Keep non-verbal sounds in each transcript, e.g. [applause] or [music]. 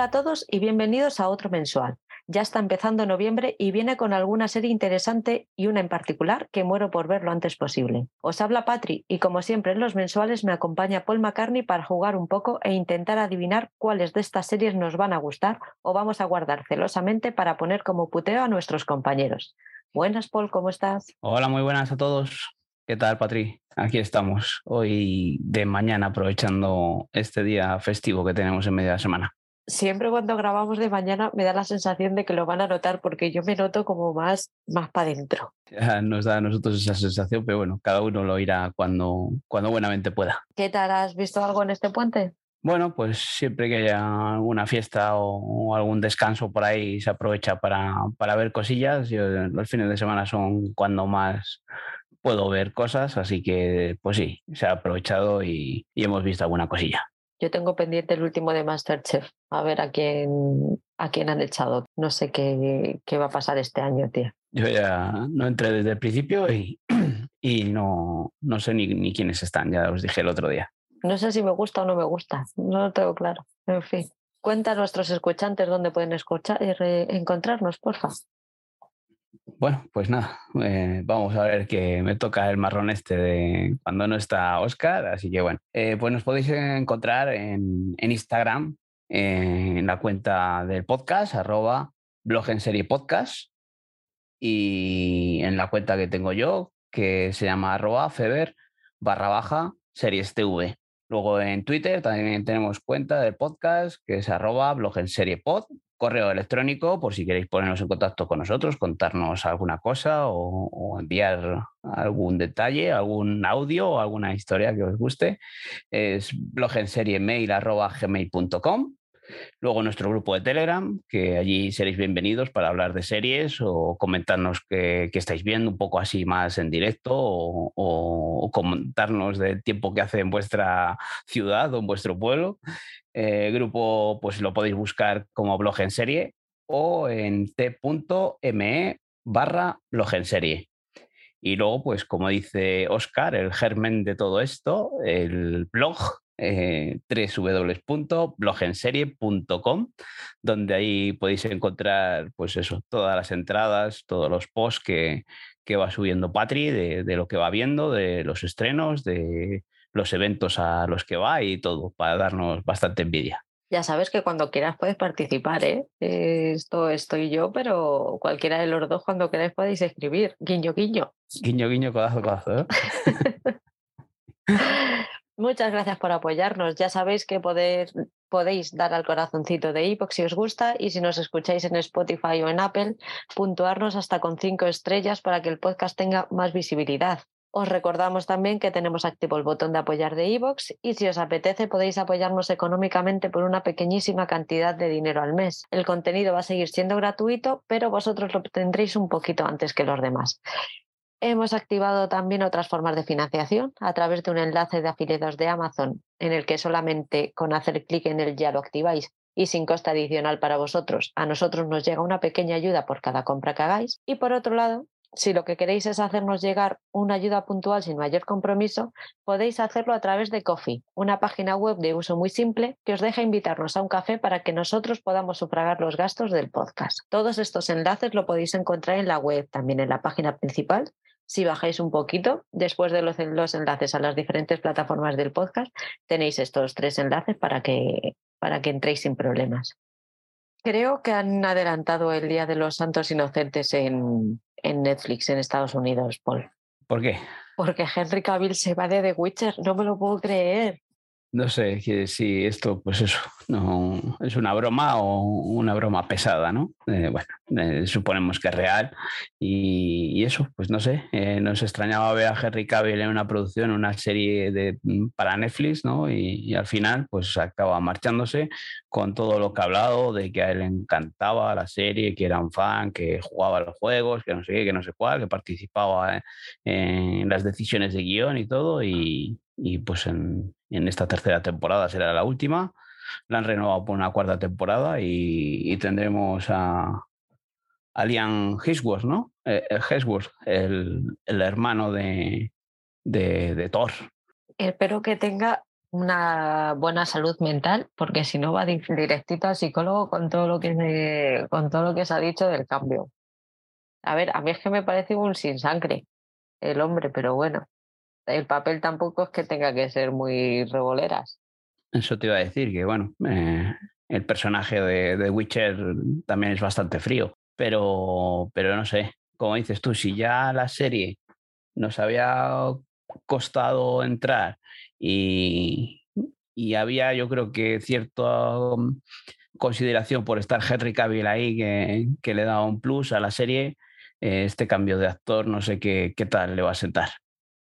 Hola a todos y bienvenidos a otro mensual. Ya está empezando noviembre y viene con alguna serie interesante y una en particular que muero por ver lo antes posible. Os habla Patri y como siempre en los mensuales me acompaña Paul McCartney para jugar un poco e intentar adivinar cuáles de estas series nos van a gustar o vamos a guardar celosamente para poner como puteo a nuestros compañeros. Buenas Paul, ¿cómo estás? Hola, muy buenas a todos. ¿Qué tal, Patri? Aquí estamos, hoy de mañana, aprovechando este día festivo que tenemos en media semana siempre cuando grabamos de mañana me da la sensación de que lo van a notar porque yo me noto como más, más para adentro. nos da a nosotros esa sensación, pero bueno, cada uno lo irá cuando, cuando buenamente pueda. ¿Qué tal? ¿Has visto algo en este puente? Bueno, pues siempre que haya alguna fiesta o, algún descanso por ahí se aprovecha para, para ver cosillas. Yo, los fines de semana son cuando más puedo ver cosas, así que pues sí, se ha aprovechado y hemos visto alguna cosilla. Yo tengo pendiente el último de Masterchef, a ver a quién, a quién han echado. No sé qué, qué va a pasar este año, tío. Yo ya no entré desde el principio y, [clears throat] y no, no sé ni, ni quiénes están, ya os dije el otro día. No sé si me gusta o no me gusta, no lo tengo claro. En fin, cuenta a nuestros escuchantes dónde pueden escuchar, eh, encontrarnos, porfa. Bueno, pues nada, eh, vamos a ver que me toca el marrón este de cuando no está Oscar, así que bueno, eh, pues nos podéis encontrar en, Instagram, en la cuenta del podcast, arroba blog en serie podcast, y en la cuenta que tengo yo, que se llama arroba feber barra baja series TV. Luego en Twitter también tenemos cuenta del podcast, que es arroba blog en serie pod, correo electrónico por si queréis ponernos en contacto con nosotros, contarnos alguna cosa o, enviar algún detalle, algún audio o alguna historia que os guste. Es blog en serie mail gmail.com Luego nuestro grupo de Telegram, que allí seréis bienvenidos para hablar de series o comentarnos qué, estáis viendo un poco así más en directo o, comentarnos del tiempo que hace en vuestra ciudad o en vuestro pueblo. Eh, grupo pues lo podéis buscar como blog en serie o en t.me barra blog en serie. Y luego, pues como dice Oscar, el germen de todo esto, el blog eh, www.blogenserie.com, donde ahí podéis encontrar, pues eso, todas las entradas, todos los posts que, que va subiendo Patri, de, de, lo que va viendo, de los estrenos, de los eventos a los que va y todo, para darnos bastante envidia. Ya sabes que cuando quieras puedes participar, ¿eh? Esto estoy yo, pero cualquiera de los dos cuando queráis podéis escribir. Guiño, guiño. Guiño, guiño, codazo, codazo. ¿eh? [laughs] Muchas gracias por apoyarnos. Ya sabéis que podéis dar al corazoncito de iPox si os gusta y si nos escucháis en Spotify o en Apple, puntuarnos hasta con cinco estrellas para que el podcast tenga más visibilidad. Os recordamos también que tenemos activo el botón de apoyar de iVoox y si os apetece podéis apoyarnos económicamente por una pequeñísima cantidad de dinero al mes. El contenido va a seguir siendo gratuito, pero vosotros lo tendréis un poquito antes que los demás. Hemos activado también otras formas de financiación a través de un enlace de afiliados de Amazon en el que solamente con hacer clic en él ya lo activáis y sin coste adicional para vosotros. A nosotros nos llega una pequeña ayuda por cada compra que hagáis. Y por otro lado, si lo que queréis es hacernos llegar una ayuda puntual sin mayor compromiso, podéis hacerlo a través de Coffee, una página web de uso muy simple que os deja invitarnos a un café para que nosotros podamos sufragar los gastos del podcast. Todos estos enlaces lo podéis encontrar en la web, también en la página principal si bajáis un poquito, después de los, enlaces a las diferentes plataformas del podcast, tenéis estos tres enlaces para que, para que entréis sin problemas. Creo que han adelantado el Día de los Santos Inocentes en, en Netflix en Estados Unidos, Paul. ¿Por qué? Porque Henry Cavill se va de The Witcher, no me lo puedo creer. No sé si esto, pues eso, no es una broma o una broma pesada, ¿no? Eh, bueno, eh, suponemos que es real y, eso, pues no sé, eh, nos extrañaba ver a Henry Cavill en una producción, una serie de, mm, para Netflix, ¿no? Y, al final, pues acaba marchándose con todo lo que ha hablado de que a él le encantaba la serie, que era un fan, que jugaba los juegos, que no sé qué, que no sé cuál, que participaba en las decisiones de guion y todo y, y pues en, esta tercera temporada será la última. La han renovado por una cuarta temporada y, tendremos a, a Liam Hemsworth, ¿no? Eh, el, el, hermano de, de, Thor. Espero que tenga una buena salud mental, porque si no va directito al psicólogo con todo lo que se, con todo lo que se ha dicho del cambio. A ver, a mí es que me parece un sin sangre el hombre, pero bueno, el papel tampoco es que tenga que ser muy revoleras. Eso te iba a decir, que bueno, eh, el personaje de, de, Witcher también es bastante frío, pero, pero no sé, como dices tú, si ya la serie nos había costado entrar y, y había yo creo que cierta um, consideración por estar Henry Cavill ahí que, que le daba un plus a la serie, eh, este cambio de actor no sé qué, qué tal le va a sentar.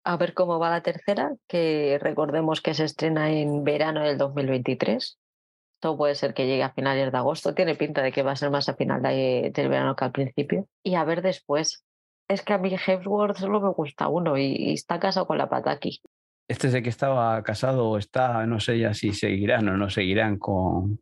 A ver cómo va la tercera, que recordemos que se estrena en verano del 2023. Todo puede ser que llegue a finales de agosto. Tiene pinta de que va a ser más a final de, del verano que al principio. Y a ver después. Es que a mí Hemsworth solo me gusta uno y, y está casado con la Pataki. Este es de que estaba casado o está, no sé ya si seguirán o no seguirán con,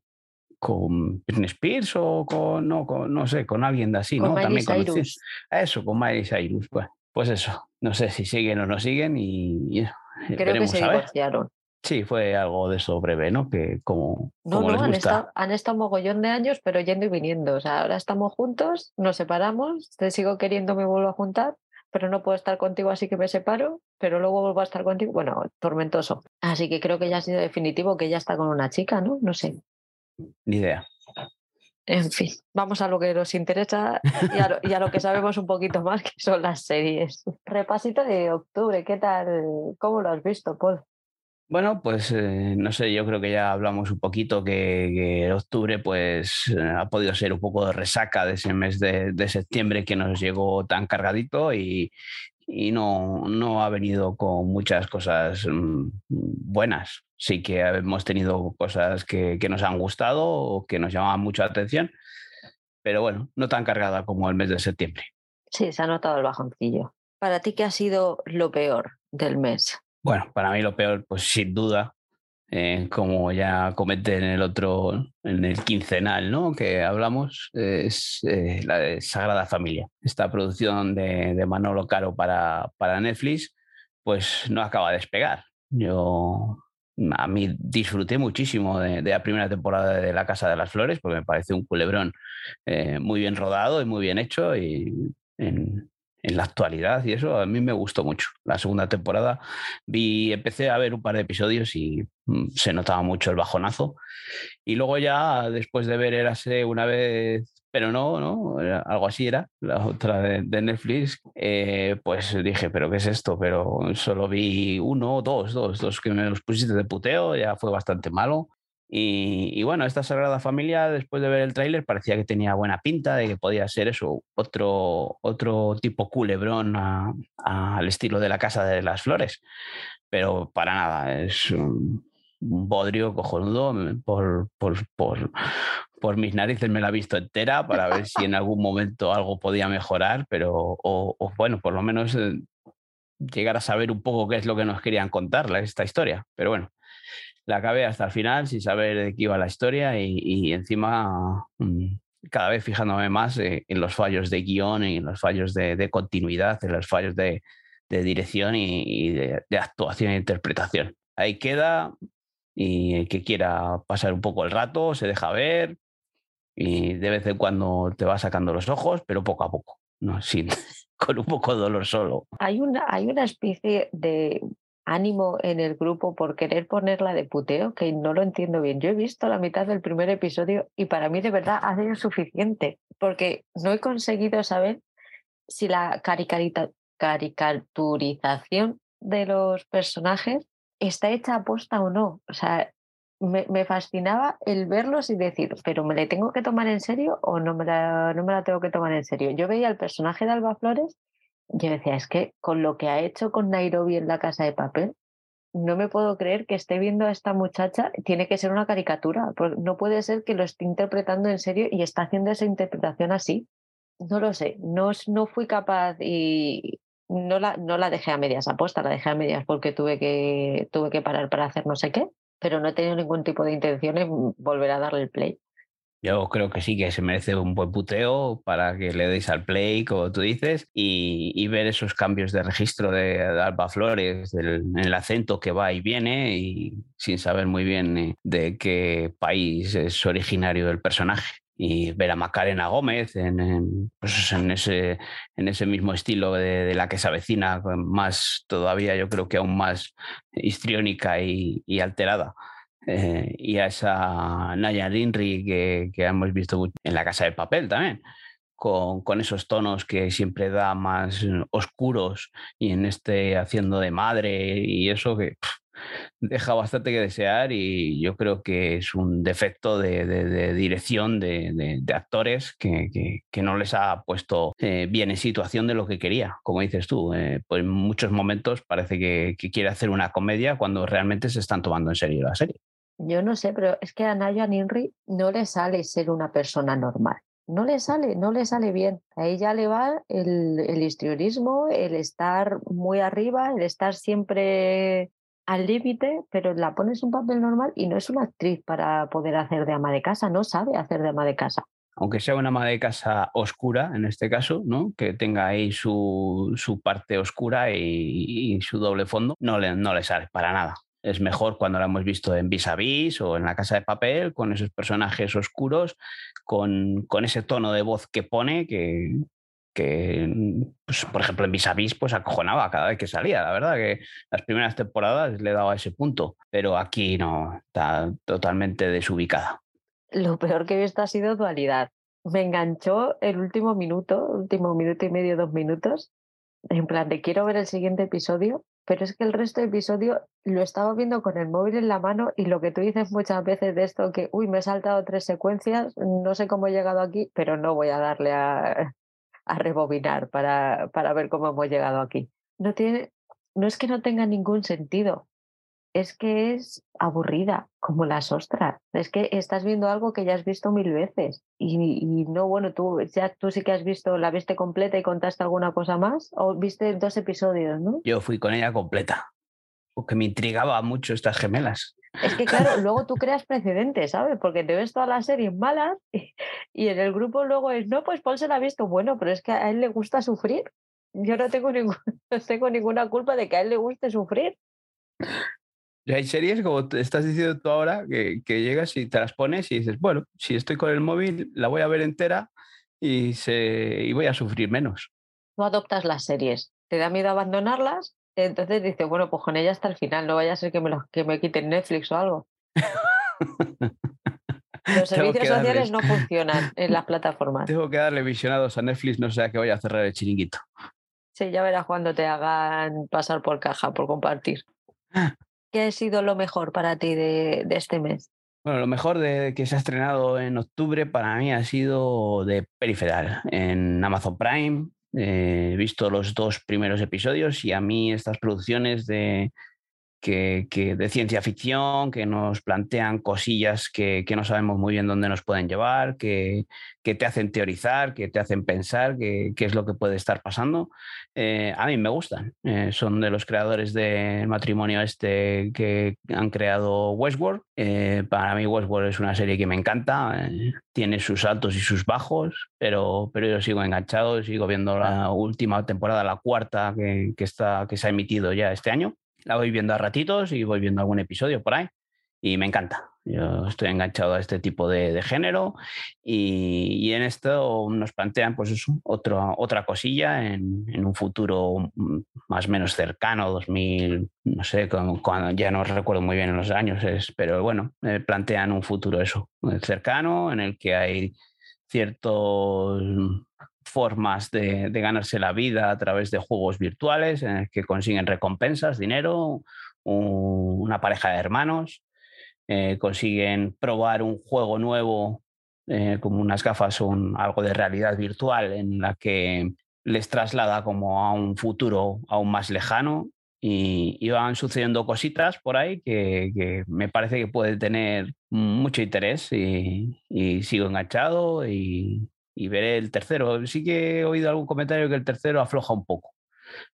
con Britney Spears o con, no, con, no sé, con alguien de así, Con ¿no? Miley También Cyrus. Eso, con Miley Cyrus. Pues, pues eso, no sé si siguen o no siguen y, eso, Creo que se divorciaron. Sí, fue algo de eso breve, ¿no? Que como, No, como no, les han gusta. estado, han estado mogollón de años, pero yendo y viniendo. O sea, ahora estamos juntos, nos separamos, te sigo queriendo, me vuelvo a juntar, pero no puedo estar contigo, así que me separo, pero luego vuelvo a estar contigo. Bueno, tormentoso. Así que creo que ya ha sido definitivo que ella está con una chica, ¿no? No sé. Ni idea. En fin, vamos a lo que nos interesa y a lo, y a lo que sabemos un poquito más, que son las series. Repasito de octubre, ¿qué tal? ¿Cómo lo has visto, Paul? Bueno, pues eh, no sé, yo creo que ya hablamos un poquito que, que octubre pues eh, ha podido ser un poco de resaca de ese mes de, de septiembre que nos llegó tan cargadito y, y no, no ha venido con muchas cosas mm, buenas. Sí que hemos tenido cosas que, que nos han gustado o que nos llamaban mucho la atención, pero bueno, no tan cargada como el mes de septiembre. Sí, se ha notado el bajoncillo. ¿Para ti qué ha sido lo peor del mes? Bueno, para mí lo peor, pues sin duda, eh, como ya comenté en el otro, en el quincenal, ¿no? Que hablamos, eh, es eh, la de Sagrada Familia. Esta producción de, de Manolo Caro para, para Netflix, pues no acaba de despegar. Yo a mí disfruté muchísimo de, la primera temporada de La Casa de las Flores, porque me parece un culebrón eh, muy bien rodado y muy bien hecho y en, en la actualidad y eso a mí me gustó mucho. La segunda temporada vi, empecé a ver un par de episodios y mm, se notaba mucho el bajonazo. Y luego ya después de ver Érase una vez, pero no, no, Era- algo así era, la [laughs] otra de, de Netflix, eh, pues dije, pero ¿qué es esto? Pero solo vi uno, dos, dos, dos que me los pusiste de puteo, ya fue bastante malo. Y, y bueno, esta Sagrada Familia, después de ver el tráiler, parecía que tenía buena pinta, de que podía ser eso, otro, otro tipo culebrón a- a- al estilo de la Casa de las Flores. Pero para nada, es un, bodrio cojonudo. me- Por, por, por, por mis narices me la he visto entera para ver si en algún momento algo podía mejorar, pero, o, o bueno, por lo menos eh, llegar a saber un poco qué es lo que nos querían contar esta historia. Pero bueno, la acabé hasta el final sin saber de qué iba la historia y, y encima mm, cada vez fijándome más eh, en los fallos de guion en los fallos de, de continuidad, en los fallos de, de dirección y, y de, de actuación e interpretación. Ahí queda y el que quiera pasar un poco el rato se deja ver y de vez en cuando te va sacando los ojos, pero poco a poco, ¿no? Sin, [laughs] con un poco de dolor solo. Hay una, hay una especie de ánimo en el grupo por querer ponerla de puteo que no lo entiendo bien. Yo he visto la mitad del primer episodio y para mí de verdad ha sido suficiente porque no he conseguido saber si la caricaturización de los personajes está hecha a posta o no. O sea, me, me fascinaba el verlos y decir, pero ¿me le tengo que tomar en serio o no me, la, no me la tengo que tomar en serio? Yo veía el personaje de Alba Flores yo decía, es que con lo que ha hecho con Nairobi en la casa de papel, no me puedo creer que esté viendo a esta muchacha, tiene que ser una caricatura, porque no puede ser que lo esté interpretando en serio y está haciendo esa interpretación así. No lo sé, no, no fui capaz y no la, no la dejé a medias aposta, la dejé a medias porque tuve que, tuve que parar para hacer no sé qué, pero no he tenido ningún tipo de intención en volver a darle el play. Yo creo que sí, que se merece un buen puteo para que le deis al play, como tú dices, y, ver esos cambios de registro de, Alba Flores, del el acento que va y viene, y sin saber muy bien eh, de qué país es originario el personaje y ver a Macarena Gómez en, pues en, ese, en ese mismo estilo de, la que se avecina, más todavía yo creo que aún más histriónica y, alterada. Eh, y a esa Naya Rinri que, que, hemos visto en la casa de papel también. Con, con, esos tonos que siempre da más oscuros y en este haciendo de madre y eso que deja bastante que desear y yo creo que es un defecto de, dirección de, actores que, no les ha puesto eh, bien en situación de lo que quería, como dices tú. Eh, pues en muchos momentos parece que, quiere hacer una comedia cuando realmente se están tomando en serio la serie. Yo no sé, pero es que a Naya Ninri no le sale ser una persona normal no le sale, no le sale bien. A ella le va el, el histrionismo, el estar muy arriba, el estar siempre al límite, pero la pones un papel normal y no es una actriz para poder hacer de ama de casa, no sabe hacer de ama de casa. Aunque sea una ama de casa oscura, en este caso, ¿no? que tenga ahí su, su parte oscura y, su doble fondo, no le, no le sale para nada. Es mejor cuando la hemos visto en Vis a Vis o en La Casa de Papel, con esos personajes oscuros, con, con ese tono de voz que pone, que, que, pues, por ejemplo, en Vis pues acojonaba cada vez que salía. La verdad que las primeras temporadas le daba ese punto, pero aquí no, está totalmente desubicada. Lo peor que he visto ha sido dualidad. Me enganchó el último minuto, último minuto y medio, dos minutos, en plan de quiero ver el siguiente episodio, pero es que el resto del episodio lo estaba viendo con el móvil en la mano y lo que tú dices muchas veces de esto que, uy, me he saltado tres secuencias, no sé cómo he llegado aquí, pero no voy a darle a, a rebobinar para, para ver cómo hemos llegado aquí. No, tiene, no es que no tenga ningún sentido, es que es aburrida, como las ostras. Es que estás viendo algo que ya has visto mil veces. Y, no, bueno, tú ya tú sí que has visto, la viste completa y contaste alguna cosa más, o viste dos episodios, ¿no? Yo fui con ella completa, porque me intrigaba mucho estas gemelas. Es que claro, luego tú creas precedentes, ¿sabes? Porque te ves todas las series malas y, en el grupo luego es, no, pues Paul se la ha visto, bueno, pero es que a él le gusta sufrir. Yo no tengo, ningún, [laughs] no tengo ninguna culpa de que a él le guste sufrir. Y hay series, como estás diciendo tú ahora, que, que, llegas y te las pones y dices, bueno, si estoy con el móvil, la voy a ver entera y, se, y voy a sufrir menos. Tú adoptas las series, te da miedo abandonarlas entonces dice, bueno, pues con ella hasta el final, no vaya a ser que me, que me quiten Netflix o algo. [laughs] Los servicios sociales no funcionan en las plataformas. Tengo que darle visionados a Netflix, no sea que vaya a cerrar el chiringuito. Sí, ya verás cuando te hagan pasar por caja, por compartir. ¿Qué ha sido lo mejor para ti de, de este mes? Bueno, lo mejor de que se ha estrenado en octubre para mí ha sido de Peripheral en Amazon Prime. Eh, he visto los dos primeros episodios y a mí estas producciones de, que, de ciencia ficción, que nos plantean cosillas que, no sabemos muy bien dónde nos pueden llevar, que, que te hacen teorizar, que te hacen pensar qué es lo que puede estar pasando. Eh, a mí me gustan. Eh, son de los creadores del matrimonio este que han creado Westworld. Eh, para mí Westworld es una serie que me encanta. tiene sus altos y sus bajos, pero, pero yo sigo enganchado. Sigo viendo la última temporada, la cuarta que, que, está, que se ha emitido ya este año la voy viendo a ratitos y voy viendo algún episodio por ahí y me encanta. Yo estoy enganchado a este tipo de, género y, en esto nos plantean pues otra cosilla en, un futuro más o menos cercano, 2000, no sé, cuando, ya no recuerdo muy bien en los años, es, pero bueno, eh, plantean un futuro eso, cercano en el que hay ciertos formas de, ganarse la vida a través de juegos virtuales en el que consiguen recompensas, dinero, una pareja de hermanos, eh, consiguen probar un juego nuevo eh, como unas gafas o algo de realidad virtual en la que les traslada como a un futuro aún más lejano y, van sucediendo cositas por ahí que, me parece que puede tener mucho interés y, y sigo enganchado y, y veré el tercero. Sí que he oído algún comentario que el tercero afloja un poco.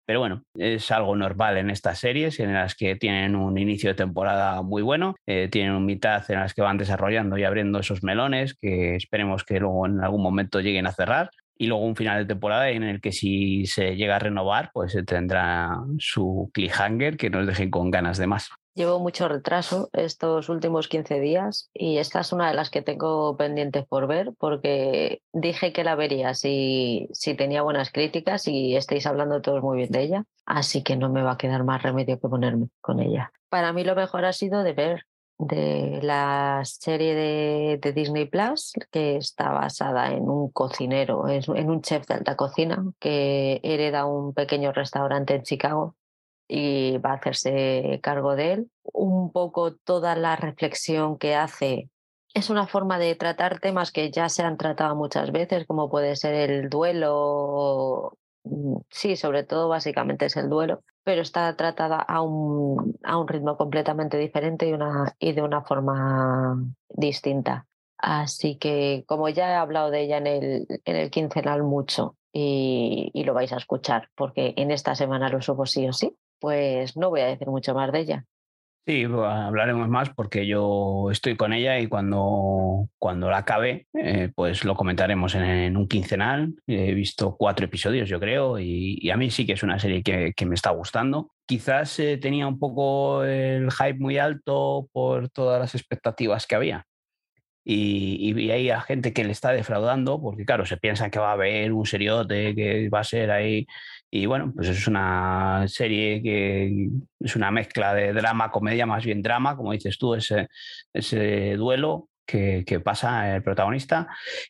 Pero bueno, es algo normal en estas series en las que tienen un inicio de temporada muy bueno, eh, tienen un mitad en las que van desarrollando y abriendo esos melones que esperemos que luego en algún momento lleguen a cerrar y luego un final de temporada en el que si se llega a renovar, pues tendrá su cliffhanger que nos dejen con ganas de más. Llevo mucho retraso estos últimos 15 días y esta es una de las que tengo pendientes por ver porque dije que la vería si, si tenía buenas críticas y estáis hablando todos muy bien de ella, así que no me va a quedar más remedio que ponerme con ella. Para mí lo mejor ha sido de ver de la serie de, de, Disney Plus, que está basada en un cocinero, en un chef de alta cocina que hereda un pequeño restaurante en Chicago y va a hacerse cargo de él. Un poco toda la reflexión que hace es una forma de tratar temas que ya se han tratado muchas veces, como puede ser el duelo, mm, sí, sobre todo básicamente es el duelo, pero está tratada a un, a un ritmo completamente diferente y, una, y de una forma distinta. Así que como ya he hablado de ella en el, en el quincenal mucho y, lo vais a escuchar, porque en esta semana lo subo sí o sí, pues no voy a decir mucho más de ella. Sí, hablaremos más porque yo estoy con ella y cuando, cuando la acabe, eh, pues lo comentaremos en, un quincenal. He visto cuatro episodios, yo creo, y, a mí sí que es una serie que, me está gustando. Quizás eh, tenía un poco el hype muy alto por todas las expectativas que había. Y, y, hay a gente que le está defraudando porque, claro, se piensan que va a haber un seriote, que va a ser ahí y bueno, pues es una serie que es una mezcla de drama, comedia, más bien drama, como dices tú, ese, duelo que, que, pasa el protagonista.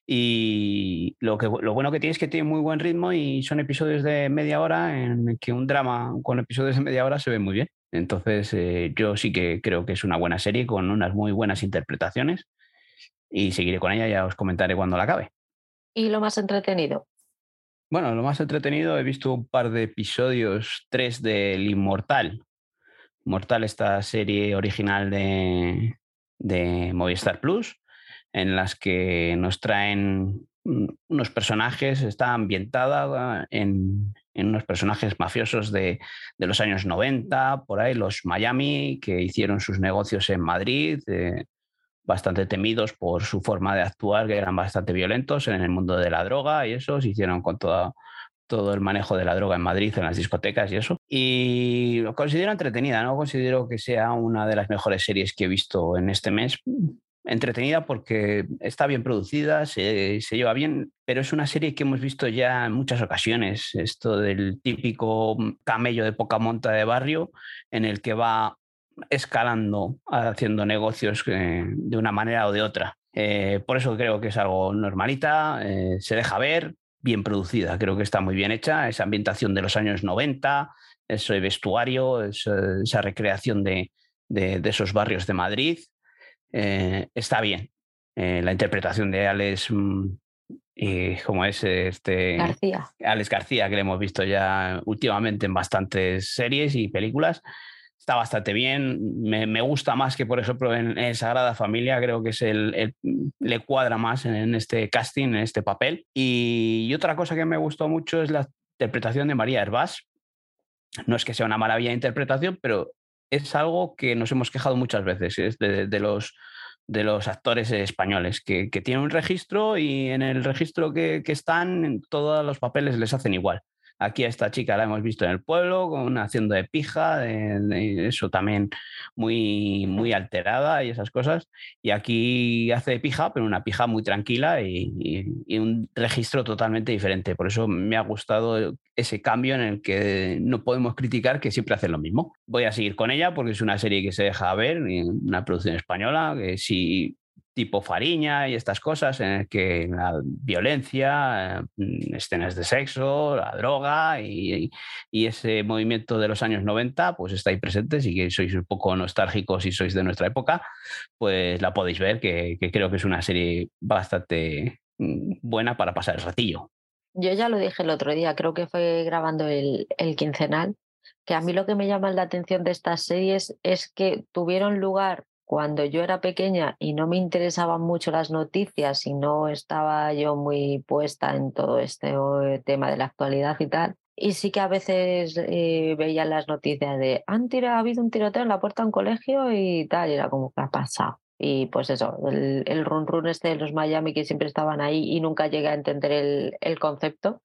Y lo, que, lo bueno que tiene es que tiene muy buen ritmo y son episodios de media hora en que un drama con episodios de media hora se ve muy bien. Entonces eh, yo sí que creo que es una buena serie con unas muy buenas interpretaciones y seguiré con ella, ya os comentaré cuando la acabe. ¿Y lo más entretenido? Bueno, lo más entretenido, he visto un par de episodios, tres del Inmortal. Mortal, esta serie original de, de Movistar Plus, en las que nos traen unos personajes, está ambientada en, en unos personajes mafiosos de, de, los años 90, por ahí los Miami, que hicieron sus negocios en Madrid, eh, bastante temidos por su forma de actuar, que eran bastante violentos en el mundo de la droga y eso, se hicieron con todo el manejo de la droga en Madrid, en las discotecas y eso. Y lo considero entretenida, no considero que sea una de las mejores series que he visto en este mes. Entretenida porque está bien producida, se, se lleva bien, pero es una serie que hemos visto ya en muchas ocasiones. Esto del típico camello de poca monta de barrio en el que va escalando, haciendo negocios eh, de una manera o de otra. Eh, por eso creo que es algo normalita, eh, se deja ver, bien producida, creo que está muy bien hecha, esa ambientación de los años 90, ese vestuario, esa, recreación de, esos barrios de Madrid, está bien. la interpretación de Alex, mm, como es este García. Alex García, que le hemos visto ya últimamente en bastantes series y películas, está bastante bien. Me, gusta más que, por ejemplo, en, Sagrada Familia, creo que es el, le cuadra más en, este casting, en este papel. Y, otra cosa que me gustó mucho es la interpretación de María Herbás. No es que sea una maravilla de interpretación, pero es algo que nos hemos quejado muchas veces, es de, los de los actores españoles, que, tienen un registro y en el registro que, que están, todos los papeles les hacen igual. Aquí a esta chica la hemos visto en el pueblo, con haciendo de pija, de, eso también muy, muy alterada y esas cosas. Y aquí hace de pija, pero una pija muy tranquila y, un registro totalmente diferente. Por eso me ha gustado ese cambio en el que no podemos criticar que siempre hacen lo mismo. Voy a seguir con ella porque es una serie que se deja ver, una producción española, que si tipo Fariña y estas cosas, en el que la violencia, mm, escenas de sexo, la droga y, ese movimiento de los años 90, pues está ahí presente. Si que sois un poco nostálgicos y sois de nuestra época, pues la podéis ver, que, creo que es una serie bastante mm, buena para pasar el ratillo. Yo ya lo dije el otro día, creo que fue grabando el, el quincenal, que a mí lo que me llama la atención de estas series es que tuvieron lugar cuando yo era pequeña y no me interesaban mucho las noticias y no estaba yo muy puesta en todo este tema de la actualidad y tal, y sí que a veces eh, veía las noticias de han tirado, ha habido un tiroteo en la puerta de un colegio y tal, y era como que ha pasado. Y pues eso, el, el run run este de los Miami que siempre estaban ahí y nunca llegué a entender el, el concepto.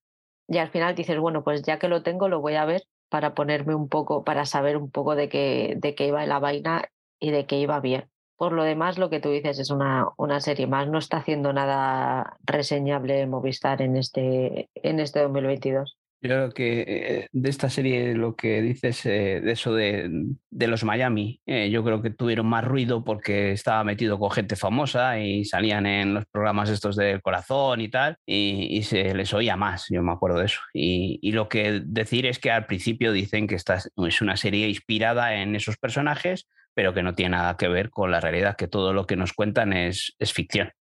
Y al final dices, bueno, pues ya que lo tengo, lo voy a ver para ponerme un poco, para saber un poco de qué, de qué iba la vaina y de qué iba bien. Por lo demás, lo que tú dices es una, una serie más. No está haciendo nada reseñable Movistar en este, en este 2022. Yo creo que eh, de esta serie lo que dices eh, de eso de, de los Miami, eh, yo creo que tuvieron más ruido porque estaba metido con gente famosa y salían en los programas estos del corazón y tal, y, y se les oía más, yo me acuerdo de eso. Y, y, lo que decir es que al principio dicen que esta es una serie inspirada en esos personajes, pero que no tiene nada que ver con la realidad, que todo lo que nos cuentan es, ficción.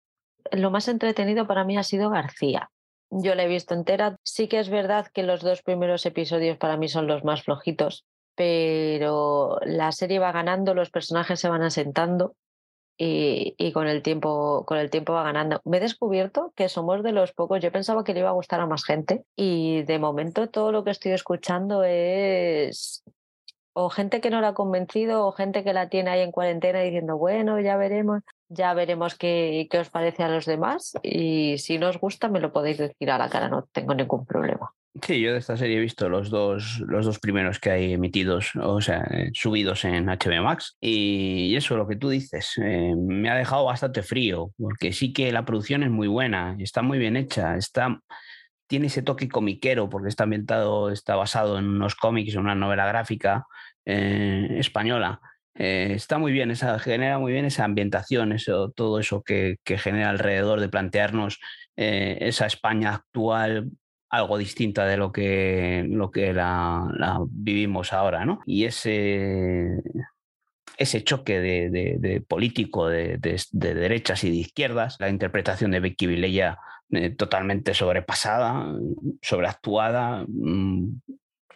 Lo más entretenido para mí ha sido García yo la he visto entera. Sí que es verdad que los dos primeros episodios para mí son los más flojitos, pero la serie va ganando, los personajes se van asentando y, y, con, el tiempo, con el tiempo va ganando. Me he descubierto que somos de los pocos, yo pensaba que le iba a gustar a más gente y de momento todo lo que estoy escuchando es o gente que no la ha convencido o gente que la tiene ahí en cuarentena diciendo, bueno, ya veremos ya veremos qué, qué, os parece a los demás y si no os gusta me lo podéis decir a la cara, no tengo ningún problema. Sí, yo de esta serie he visto los dos, los dos primeros que hay emitidos, o sea, eh, subidos en HBO Max. Y eso, lo que tú dices, eh, me ha dejado bastante frío, porque sí que la producción es muy buena, está muy bien hecha, está, tiene ese toque comiquero, porque está ambientado, está basado en unos cómics, en una novela gráfica eh, española eh, está muy bien, esa, genera muy bien esa ambientación, eso, todo eso que, que genera alrededor de plantearnos eh, esa España actual algo distinta de lo que, lo que la, la vivimos ahora, ¿no? Y ese, ese choque de, de, de político de, de, derechas y de izquierdas, la interpretación de Becky Vilella eh, totalmente sobrepasada, sobreactuada, mmm,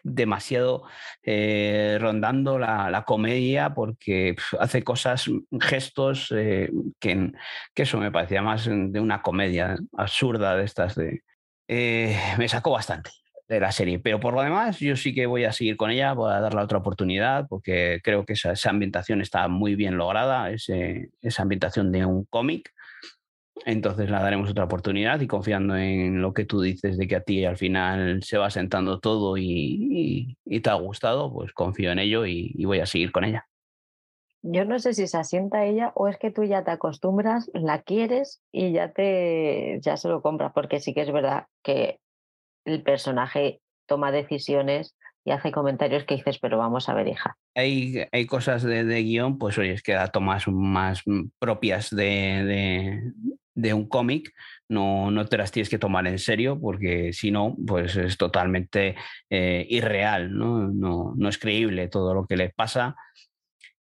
demasiado eh, rondando la, la, comedia porque hace cosas, gestos eh, que, que, eso me parecía más de una comedia absurda de estas de... Eh, me sacó bastante de la serie, pero por lo demás yo sí que voy a seguir con ella, voy a darle otra oportunidad porque creo que esa, esa ambientación está muy bien lograda, ese, esa ambientación de un cómic entonces la daremos otra oportunidad y confiando en lo que tú dices de que a ti al final se va sentando todo y, y, y te ha gustado, pues confío en ello y, y, voy a seguir con ella. Yo no sé si se asienta ella o es que tú ya te acostumbras, la quieres y ya te ya se lo compras, porque sí que es verdad que el personaje toma decisiones y hace comentarios que dices, pero vamos a ver, hija. Hay, hay cosas de, de guion, pues oye, es que da tomas más propias de, de, de un cómic, no, no te las tienes que tomar en serio porque si no, pues es totalmente eh, irreal, ¿no? ¿no? No es creíble todo lo que le pasa.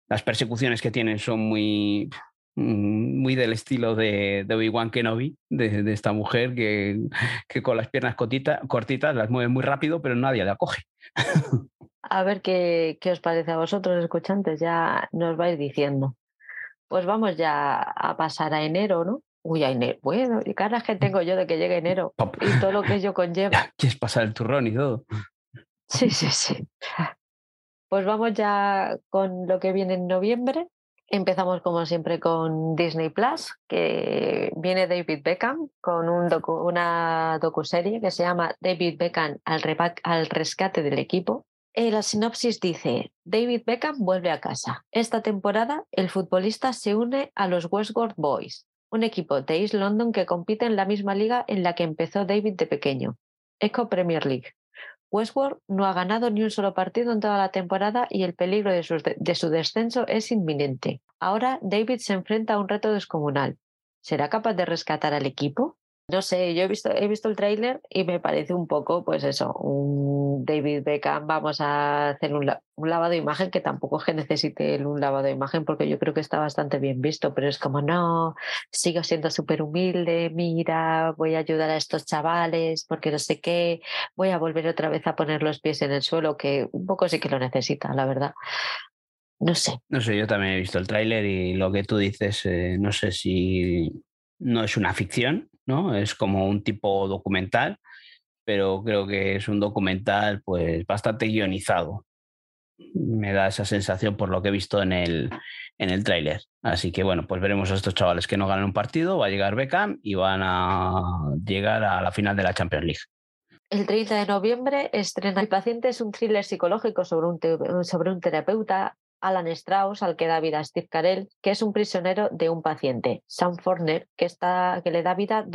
Las persecuciones que tienen son muy, mm, muy del estilo de, de Obi-Wan Kenobi, de, de, esta mujer que, que con las piernas cortita, cortitas las mueve muy rápido, pero nadie la coge. A ver qué, qué os parece a vosotros, escuchantes, ya nos vais diciendo. Pues vamos ya a pasar a enero, ¿no? Uy, enero. Bueno, y caras que tengo yo de que llegue enero Pop. y todo lo que ello conlleva. Quieres pasar el turrón y todo. Sí, sí, sí. Pues vamos ya con lo que viene en noviembre. Empezamos como siempre con Disney Plus, que viene David Beckham con un docu, una docuserie que se llama David Beckham al, al rescate del equipo. En la sinopsis dice, David Beckham vuelve a casa. Esta temporada el futbolista se une a los Westworld Boys, un equipo de East London que compite en la misma liga en la que empezó David de pequeño, Eco Premier League. Westworld no ha ganado ni un solo partido en toda la temporada y el peligro de su, de su descenso es inminente. Ahora David se enfrenta a un reto descomunal. ¿Será capaz de rescatar al equipo? No sé, yo he visto, he visto el tráiler y me parece un poco, pues eso, un David Beckham, vamos a hacer un, un, lavado de imagen que tampoco es que necesite un lavado de imagen porque yo creo que está bastante bien visto, pero es como, no, sigo siendo súper humilde, mira, voy a ayudar a estos chavales porque no sé qué, voy a volver otra vez a poner los pies en el suelo, que un poco sí que lo necesita, la verdad. No sé. No sé, yo también he visto el tráiler y lo que tú dices, eh, no sé si no es una ficción, ¿no? Es como un tipo documental, pero creo que es un documental pues bastante guionizado. Me da esa sensación por lo que he visto en el, en el tráiler. Así que bueno, pues veremos a estos chavales que no ganan un partido, va a llegar Beckham y van a llegar a la final de la Champions League. El 30 de noviembre estrena El paciente es un thriller psicológico sobre un, sobre un terapeuta, Alan Strauss, al que da vida Steve Carell, que es un prisionero de un paciente, Sam Forner, que, está, que le da vida a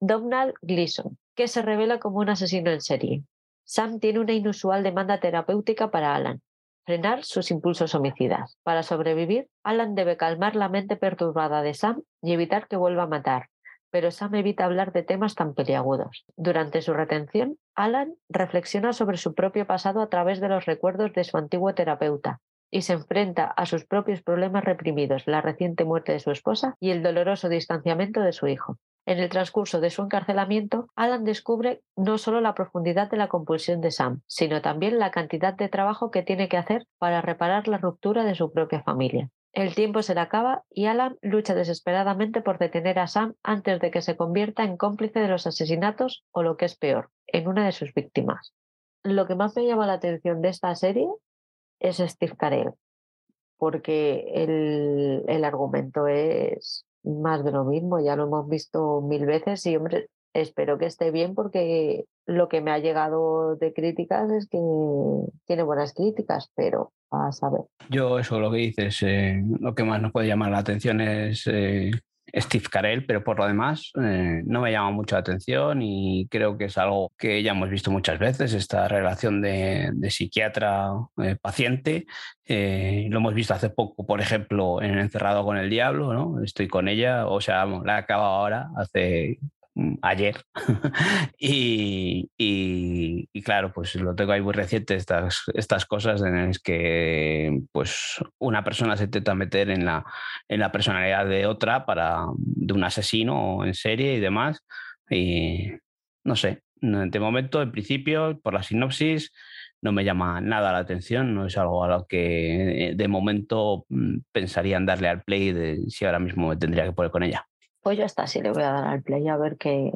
Donald Gleason, que se revela como un asesino en serie. Sam tiene una inusual demanda terapéutica para Alan, frenar sus impulsos homicidas. Para sobrevivir, Alan debe calmar la mente perturbada de Sam y evitar que vuelva a matar, pero Sam evita hablar de temas tan peliagudos. Durante su retención, Alan reflexiona sobre su propio pasado a través de los recuerdos de su antiguo terapeuta y se enfrenta a sus propios problemas reprimidos, la reciente muerte de su esposa y el doloroso distanciamiento de su hijo. En el transcurso de su encarcelamiento, Alan descubre no solo la profundidad de la compulsión de Sam, sino también la cantidad de trabajo que tiene que hacer para reparar la ruptura de su propia familia. El tiempo se le acaba y Alan lucha desesperadamente por detener a Sam antes de que se convierta en cómplice de los asesinatos o lo que es peor, en una de sus víctimas. Lo que más me llama la atención de esta serie es Steve Carell, porque el, el argumento es más de lo mismo, ya lo hemos visto mil veces y hombre, espero que esté bien porque lo que me ha llegado de críticas es que tiene buenas críticas, pero a saber. Yo eso lo que dices, eh, lo que más nos puede llamar la atención es eh, Steve Carell, pero por lo demás eh, no me llama mucho la atención y creo que es algo que ya hemos visto muchas veces, esta relación de, psiquiatra-paciente. lo hemos visto hace poco, por ejemplo, en Encerrado con el Diablo, ¿no? Estoy con ella, o sea, la he acabado ahora, hace ayer. [laughs] y, y, claro, pues lo tengo ahí muy reciente, estas, estas cosas en las que pues una persona se intenta meter en la, en la personalidad de otra para de un asesino en serie y demás. Y no sé, de momento, en principio, por la sinopsis, no me llama nada la atención, no es algo a lo que de momento mm, pensaría en darle al play de si ahora mismo me tendría que poner con ella. Pues ya está, sí le voy a dar al play a ver qué,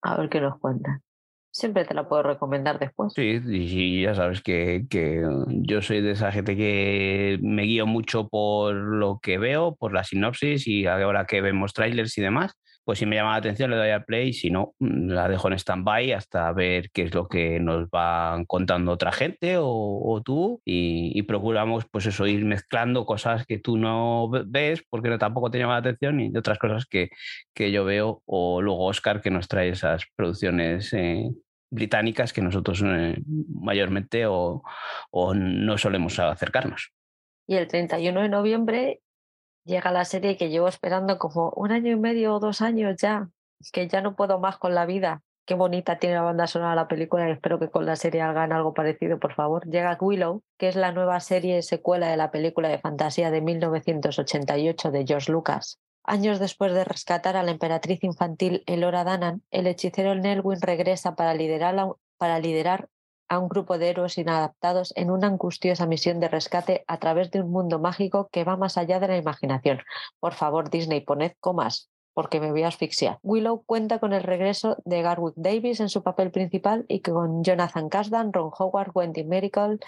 a ver qué nos cuenta. Siempre te la puedo recomendar después. Sí, y ya sabes que, que, yo soy de esa gente que me guío mucho por lo que veo, por la sinopsis y ahora que vemos trailers y demás pues si me llama la atención le doy al play, si no, mm, la dejo en stand-by hasta ver qué es lo que nos van contando otra gente o, tú y, procuramos pues eso, ir mezclando cosas que tú no ves porque no, tampoco te llama la atención y otras cosas que, que yo veo o luego Oscar que nos trae esas producciones eh, británicas que nosotros eh, mayormente o, o no solemos acercarnos. Y el 31 de noviembre llega la serie que llevo esperando como un año y medio o dos años ya, que ya no puedo más con la vida. Qué bonita tiene la banda sonora la película y espero que con la serie hagan algo parecido, por favor. Llega Willow, que es la nueva serie secuela de la película de fantasía de 1988 de George Lucas. Años después de rescatar a la emperatriz infantil Elora Danan, el hechicero Nelwyn regresa para liderar, para liderar a un grupo de héroes inadaptados en una angustiosa misión de rescate a través de un mundo mágico que va más allá de la imaginación. Por favor, Disney, poned comas, porque me voy a asfixiar. Willow cuenta con el regreso de Garwick Davis en su papel principal y con Jonathan Kasdan, Ron Howard, Wendy Miracle,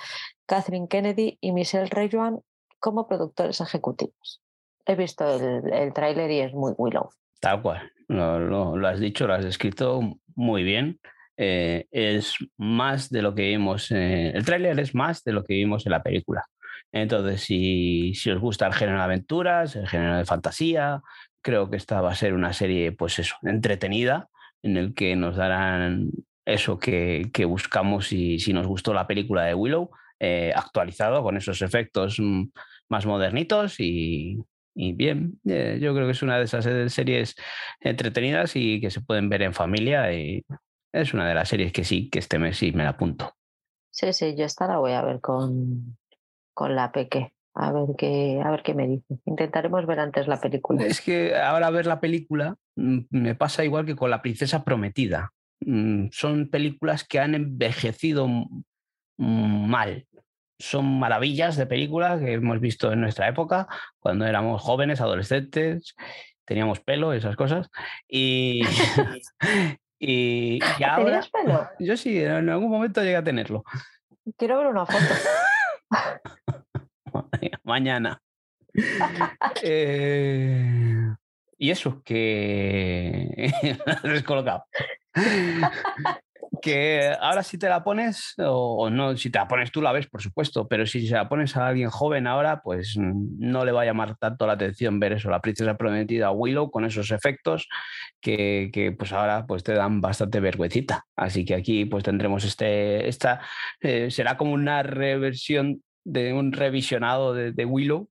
Catherine Kennedy y Michelle Rejuan como productores ejecutivos. He visto el, tráiler y es muy Willow. Tal cual, lo has dicho, lo has descrito muy bien. Eh, es más de lo que vimos, el tráiler es más de lo que vimos en la película. Entonces, si, si, os gusta el género de aventuras, el género de fantasía, creo que esta va a ser una serie, pues eso, entretenida, en el que nos darán eso que, que buscamos y si nos gustó la película de Willow, eh, actualizado con esos efectos mm, más modernitos y, y bien, eh, yo creo que es una de esas series entretenidas y que se pueden ver en familia y es una de las series que sí, que este mes sí me la apunto. Sí, sí, yo esta la voy a ver con, con la Peque. A ver qué, a ver qué me dice. Intentaremos ver antes la película. Es que ahora ver la película mm, me pasa igual que con La Princesa Prometida. Mm, son películas que han envejecido mal. Son maravillas de películas que hemos visto en nuestra época, cuando éramos jóvenes, adolescentes, teníamos pelo, esas cosas. Y, [laughs] [laughs] Y, y ahora. ¿Tenías pelo? [laughs] Yo sí, en algún momento llegué a tenerlo. Quiero ver una foto. [laughs] Mañana. [laughs] Eh, y eso, que. Descolocado. Que ahora si te la pones, o, no, si te la pones tú la ves, por supuesto, pero si se la pones a alguien joven ahora, pues no le va a llamar tanto la atención ver eso, la princesa prometida Willow con esos efectos que, que pues ahora pues te dan bastante vergüencita. Así que aquí pues tendremos este, esta, eh, será como una reversión de un revisionado de Willow,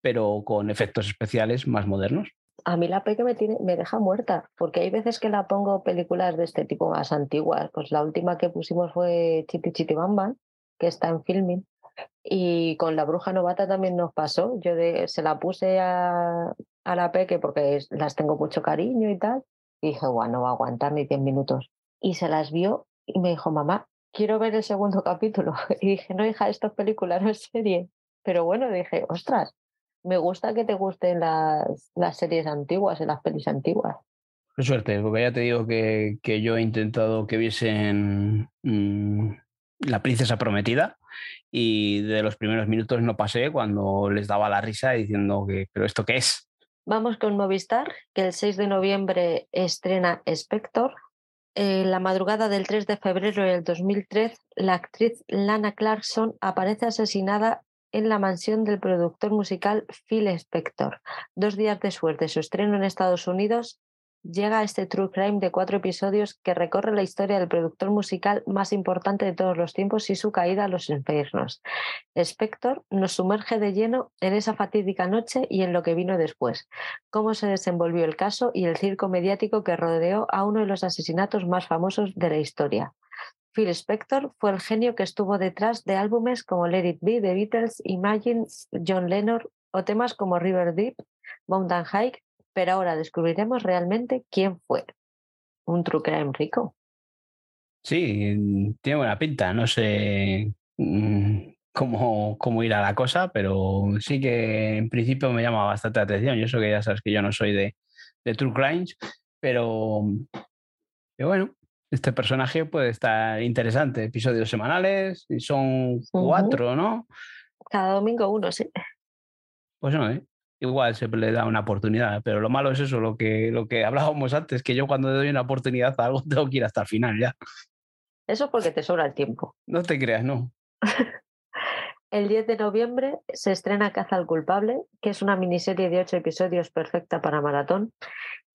pero con efectos especiales más modernos a mí la peque me, tiene, me deja muerta, porque hay veces que la pongo películas de este tipo más antiguas. Pues la última que pusimos fue Chiti Chiti Bam que está en filming. Y con la bruja novata también nos pasó. Yo se la puse a, a la peque porque las tengo mucho cariño y tal. Y dije, bueno, no va a aguantar ni 10 minutos. Y se las vio y me dijo, mamá, quiero ver el segundo capítulo. [laughs] Y dije, no, hija, esto es película, no es serie. Pero bueno, dije, ostras, me gusta que te gusten las, las series antiguas y las pelis antiguas. Qué suerte, porque ya te digo que, que yo he intentado que viesen mm, La Princesa Prometida y de los primeros minutos no pasé cuando les daba la risa diciendo que, ¿pero esto qué es? Vamos con Movistar, que el 6 de noviembre estrena Spector. En la madrugada del 3 de febrero del 2003, la actriz Lana Clarkson aparece asesinada en la mansión del productor musical Phil Spector. Dos días de su estreno en Estados Unidos, llega este True Crime de cuatro episodios que recorre la historia del productor musical más importante de todos los tiempos y su caída a los infiernos. Spector nos sumerge de lleno en esa fatídica noche y en lo que vino después, cómo se desenvolvió el caso y el circo mediático que rodeó a uno de los asesinatos más famosos de la historia. Phil Spector fue el genio que estuvo detrás de álbumes como Let It Be, The Beatles, Imagine, John Lennon o temas como River Deep, Mountain Hike, pero ahora descubriremos realmente quién fue. Un true crime rico. Sí, tiene buena pinta. No sé mm, cómo, cómo irá la cosa, pero sí que en principio me llama bastante atención. Yo eso que ya sabes que yo no soy de, de True Crimes, pero, pero bueno, este personaje puede estar interesante. Episodios semanales, y son cuatro, ¿no? Cada domingo uno, sí. Pues no, ¿eh? igual se le da una oportunidad, pero lo malo es eso, lo que, lo que hablábamos antes, que yo cuando doy una oportunidad a algo [laughs] tengo que ir hasta el final ya. Eso porque te sobra el tiempo. No te creas, no. [laughs] el 10 de noviembre se estrena Caza al culpable, que es una miniserie de ocho episodios perfecta para maratón.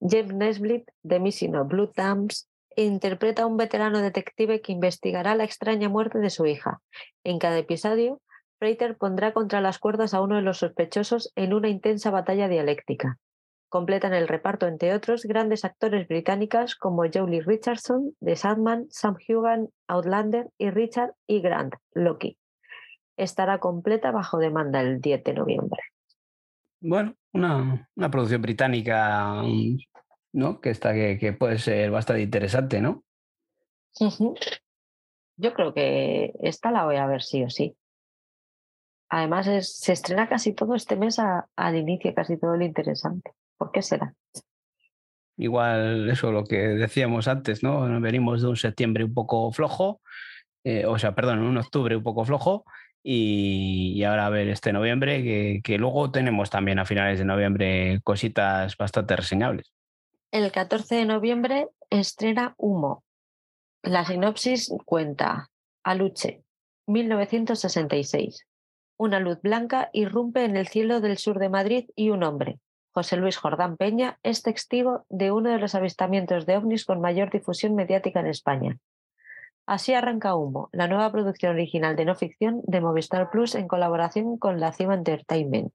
James Nesbitt, de Missing of Blue Dams, interpreta a un veterano detective que investigará la extraña muerte de su hija. En cada episodio, Freiter pondrá contra las cuerdas a uno de los sospechosos en una intensa batalla dialéctica. Completan el reparto, entre otros, grandes actores británicas como Jolie Richardson, de Sandman, Sam Hugan, Outlander y Richard E. Grant, Loki. Estará completa bajo demanda el 10 de noviembre. Bueno, una, una producción británica ¿no? Que, está, que, que puede ser bastante interesante, ¿no? Yo creo que esta la voy a ver sí o sí. Además, se estrena casi todo este mes al inicio, casi todo lo interesante. ¿Por qué será? Igual eso lo que decíamos antes, ¿no? Venimos de un septiembre un poco flojo, eh, o sea, perdón, un octubre un poco flojo, y, y, ahora a ver este noviembre, que, que, luego tenemos también a finales de noviembre cositas bastante reseñables. El 14 de noviembre estrena Humo. La sinopsis cuenta Aluche, 1966. Una luz blanca irrumpe en el cielo del sur de Madrid y un hombre, José Luis Jordán Peña, es testigo de uno de los avistamientos de ovnis con mayor difusión mediática en España. Así arranca Humo, la nueva producción original de no ficción de Movistar Plus en colaboración con la Cima Entertainment,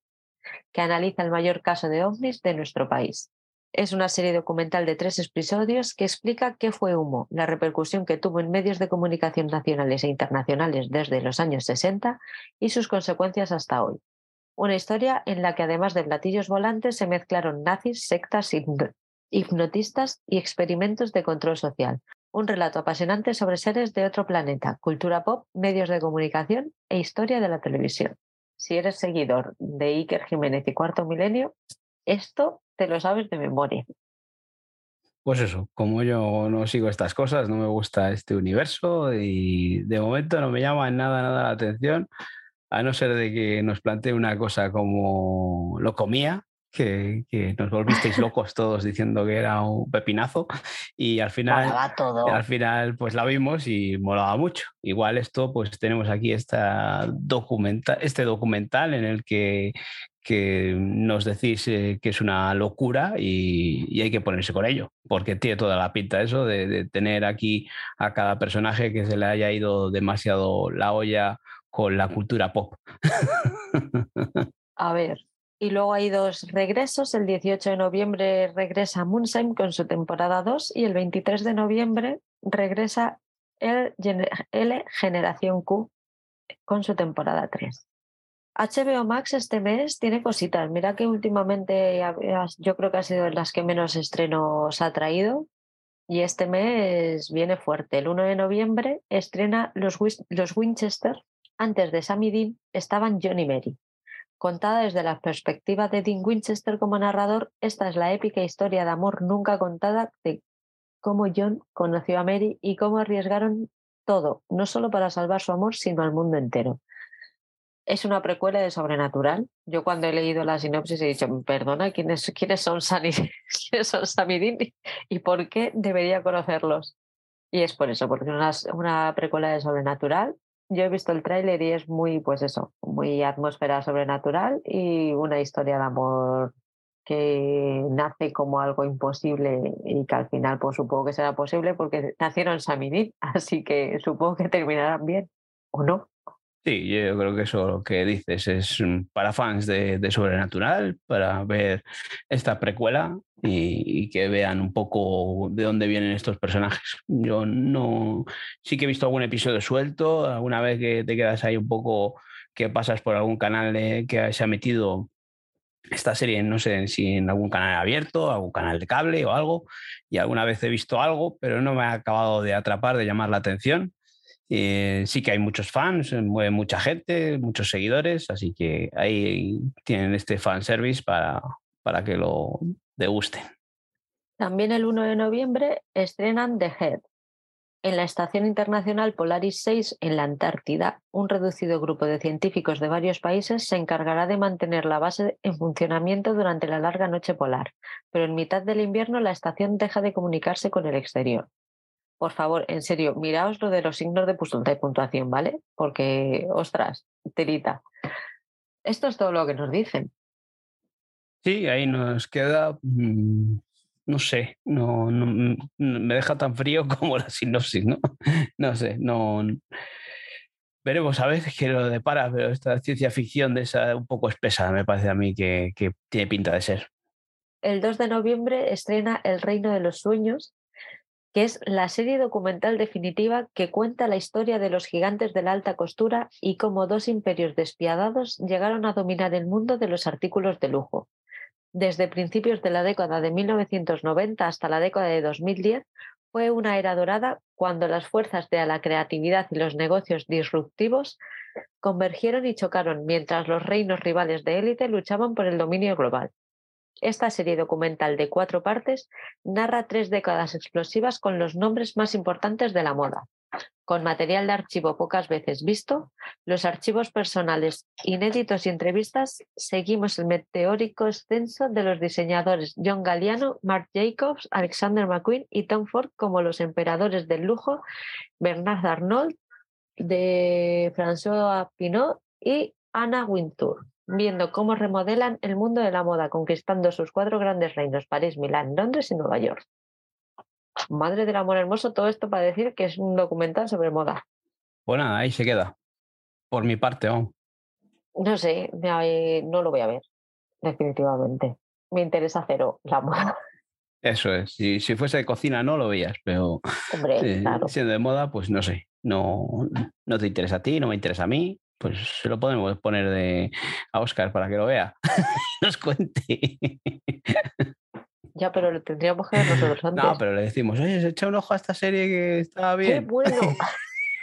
que analiza el mayor caso de ovnis de nuestro país. Es una serie documental de tres episodios que explica qué fue humo, la repercusión que tuvo en medios de comunicación nacionales e internacionales desde los años 60 y sus consecuencias hasta hoy. Una historia en la que además de platillos volantes se mezclaron nazis, sectas, hipnotistas y experimentos de control social. Un relato apasionante sobre seres de otro planeta, cultura pop, medios de comunicación e historia de la televisión. Si eres seguidor de Iker Jiménez y Cuarto Milenio, esto te lo sabes de memoria. pues eso, como yo no sigo estas cosas, no me gusta este universo y de momento no me llama en nada, nada la atención, a no ser de que nos plantee una cosa como lo comía, que, nos volvisteis locos todos diciendo que era un pepinazo y al final, al final pues la vimos y molaba mucho. Igual esto pues tenemos aquí esta documenta, este documental en el que, que nos decís eh, que es una locura y, hay que ponerse con ello, porque tiene toda la pinta eso de, tener aquí a cada personaje que se le haya ido demasiado la olla con la cultura pop. [laughs] A ver, y luego hay dos regresos. El 18 de noviembre regresa Moonshine con su temporada 2 y el 23 de noviembre regresa el L Generación Q con su temporada 3. HBO Max este mes tiene cositas. Mira que últimamente yo creo que ha sido de las que menos estrenos ha traído. Y este mes viene fuerte. El 1 de noviembre estrena Los, los Winchester. Antes de Sammy Dean estaban John y Mary. Contada desde la perspectiva de Dean Winchester como narrador, esta es la épica historia de amor nunca contada de cómo John conoció a Mary y cómo arriesgaron todo, no solo para salvar su amor, sino al mundo entero. Es una precuela de Sobrenatural. Yo cuando he leído la sinopsis he dicho, perdona, ¿quiénes, quiénes son Sunny, [laughs] quiénes son Dean y por qué debería conocerlos? Y es por eso, porque es una precuela de Sobrenatural yo he visto el tráiler y es muy, pues eso, muy atmósfera sobrenatural y una historia de amor que nace como algo imposible y que al final pues supongo que será posible porque nacieron Saminit, [laughs] así que supongo que terminarán bien, ¿o no? Sí, yo creo que eso lo que dices es mm, para fans de, Sobrenatural, para ver esta precuela y, que vean un poco de dónde vienen estos personajes. Yo no, sí que he visto algún episodio suelto, alguna vez que te quedas ahí un poco, que pasas por algún canal que se ha metido esta serie, no sé si en algún canal abierto, algún canal de cable o algo, y alguna vez he visto algo, pero no me ha acabado de atrapar, de llamar la atención. Eh, sí que hay muchos fans, eh, mueve mucha gente, muchos seguidores, así que ahí tienen este fanservice para, para que lo degusten. También el 1 de noviembre estrenan The Head. En la Estación Internacional Polaris 6 en la Antártida, un reducido grupo de científicos de varios países se encargará de mantener la base en funcionamiento durante la larga noche polar, pero en mitad del invierno la estación deja de comunicarse con el exterior por favor, en serio, miraos lo de los signos de puntuación, ¿vale? Porque, ostras, telita. Esto es todo lo que nos dicen. Sí, ahí nos queda, mm, no sé, no, me deja tan frío [laughs] como la sinopsis, ¿no? No sé, no. Veremos a veces que lo depara, pero esta ciencia ficción de esa un poco espesa me parece a mí que tiene pinta de ser. El 2 de noviembre estrena El Reino de los Sueños, que es la serie documental definitiva que cuenta la historia de los gigantes de la alta costura y cómo dos imperios despiadados llegaron a dominar el mundo de los artículos de lujo. Desde principios de la década de 1990 hasta la década de 2010 fue una era dorada cuando las fuerzas de la creatividad y los negocios disruptivos convergieron y chocaron mientras los reinos rivales de élite luchaban por el dominio global. Esta serie documental de cuatro partes narra tres décadas explosivas con los nombres más importantes de la moda. Con material de archivo pocas veces visto, los archivos personales inéditos y entrevistas, seguimos el meteórico ascenso de los diseñadores John Galliano, Marc Jacobs, Alexander McQueen y Tom Ford como los emperadores del lujo, Bernard Arnault, de François Pinot y Anna Wintour viendo cómo remodelan el mundo de la moda, conquistando sus cuatro grandes reinos, París, Milán, Londres y Nueva York. Madre del amor hermoso, todo esto para decir que es un documental sobre moda. Bueno, pues ahí se queda. Por mi parte, aún. No sé, no lo voy a ver, definitivamente. Me interesa cero la moda. Eso es. Si, si fuese de cocina no lo veías, pero Hombre, siendo de moda, pues no sé. No, no te interesa a ti, no me interesa a mí pues se lo podemos poner de, a Oscar para que lo vea, [laughs] nos cuente. Ya, pero lo tendríamos que ver nosotros antes. No, pero le decimos, oye, se echa un ojo a esta serie que estaba bien. ¡Qué bueno!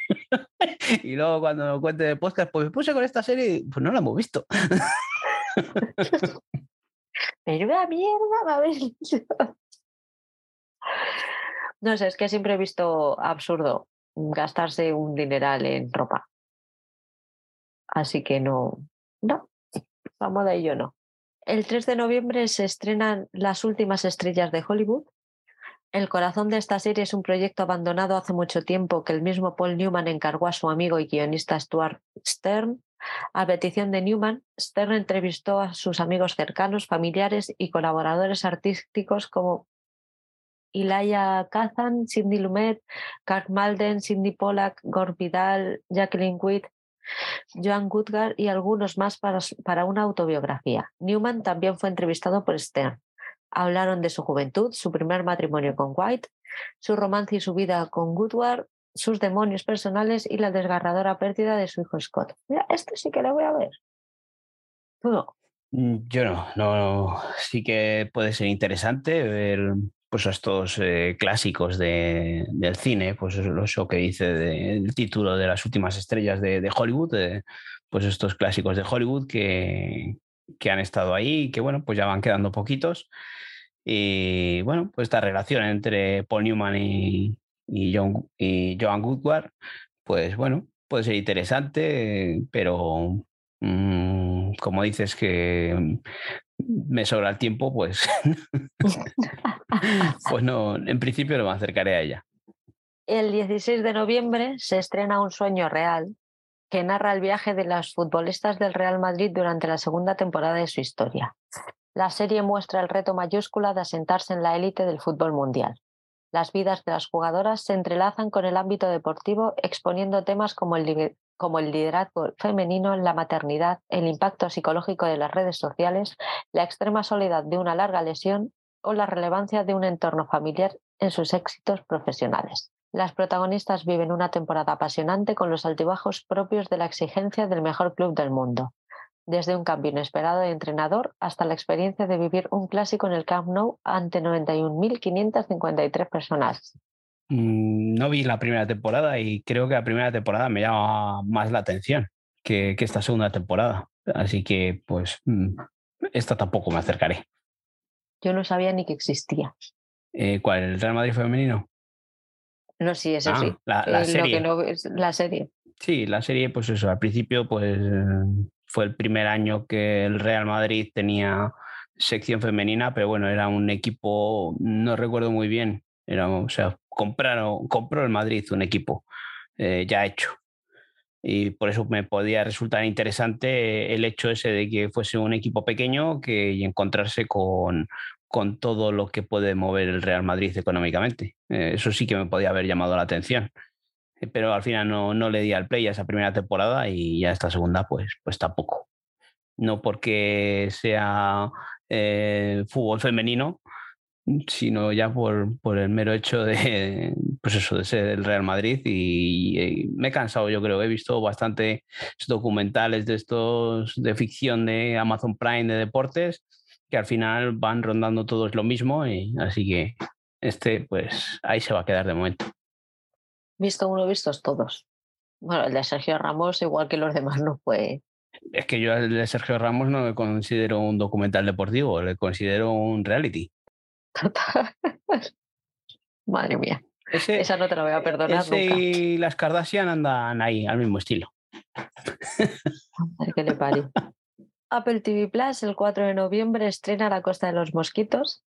[laughs] y luego cuando nos cuente de podcast, pues me puse con esta serie, pues no la hemos visto. [laughs] pero una mierda, a ver. No sé, es que siempre he visto absurdo gastarse un dineral en ropa. Así que no, no, vamos de ello no. El 3 de noviembre se estrenan Las últimas estrellas de Hollywood. El corazón de esta serie es un proyecto abandonado hace mucho tiempo que el mismo Paul Newman encargó a su amigo y guionista Stuart Stern. A petición de Newman, Stern entrevistó a sus amigos cercanos, familiares y colaboradores artísticos como Ilaya Kazan, Sidney Lumet, Carl Malden, Sidney Pollack, Gore Vidal, Jacqueline Witt, Joan Goodgar y algunos más para, para una autobiografía. Newman también fue entrevistado por Stern. Hablaron de su juventud, su primer matrimonio con White, su romance y su vida con Goodward, sus demonios personales y la desgarradora pérdida de su hijo Scott. Mira, este sí que lo voy a ver. no? Mm, yo no, no, sí que puede ser interesante ver pues estos eh, clásicos de, del cine, pues eso que dice el título de las últimas estrellas de, Hollywood, eh, pues estos clásicos de Hollywood que, que, han estado ahí y que bueno, pues ya van quedando poquitos. Y bueno, pues esta relación entre Paul Newman y, y, John, y Joan Goodward, pues bueno, puede ser interesante, pero mm, como dices que me sobra el tiempo, pues, [laughs] pues no, en principio no me acercaré a ella. El 16 de noviembre se estrena Un sueño real, que narra el viaje de los futbolistas del Real Madrid durante la segunda temporada de su historia. La serie muestra el reto mayúscula de asentarse en la élite del fútbol mundial. Las vidas de las jugadoras se entrelazan con el ámbito deportivo exponiendo temas como el, como el liderazgo femenino, la maternidad, el impacto psicológico de las redes sociales, la extrema soledad de una larga lesión o la relevancia de un entorno familiar en sus éxitos profesionales. Las protagonistas viven una temporada apasionante con los altibajos propios de la exigencia del mejor club del mundo, desde un cambio inesperado de entrenador hasta la experiencia de vivir un clásico en el Camp Nou ante 91.553 personas. Mm, no vi la primera temporada y creo que la primera temporada me llama más la atención que, esta segunda temporada. Así que, pues, mm, esta tampoco me acercaré. Yo no sabía ni que existía. Eh, ¿Cuál? ¿El Real Madrid femenino? No, sí, ah, sí. La, serie. la serie. Sí, la serie, pues eso, al principio, pues fue el primer año que el Real Madrid tenía sección femenina, pero bueno, era un equipo, no recuerdo muy bien, era, o sea, compraron, compró el Madrid un equipo eh, ya hecho. Y por eso me podía resultar interesante el hecho ese de que fuese un equipo pequeño que, y encontrarse con, con todo lo que puede mover el Real Madrid económicamente. Eh, eso sí que me podía haber llamado la atención. Eh, pero al final no, no le di al play a esa primera temporada y ya esta segunda, pues, pues tampoco. No porque sea fútbol femenino, sino ya por, por, el mero hecho de, pues eso, de ser el Real Madrid y, me he cansado, yo creo, he visto bastante documentales de estos de ficción de Amazon Prime de deportes que al final van rondando todos lo mismo y así que este pues ahí se va a quedar de momento. Visto uno, vistos todos. Bueno, el de Sergio Ramos, igual que los demás, no fue. Es que yo el de Sergio Ramos no le considero un documental deportivo, le considero un reality. [laughs] Madre mía. Esa no te la voy a perdonar nunca. Y las Kardashian andan ahí, al mismo estilo. ¿Qué le pare. Apple TV Plus el 4 de noviembre estrena La Costa de los Mosquitos.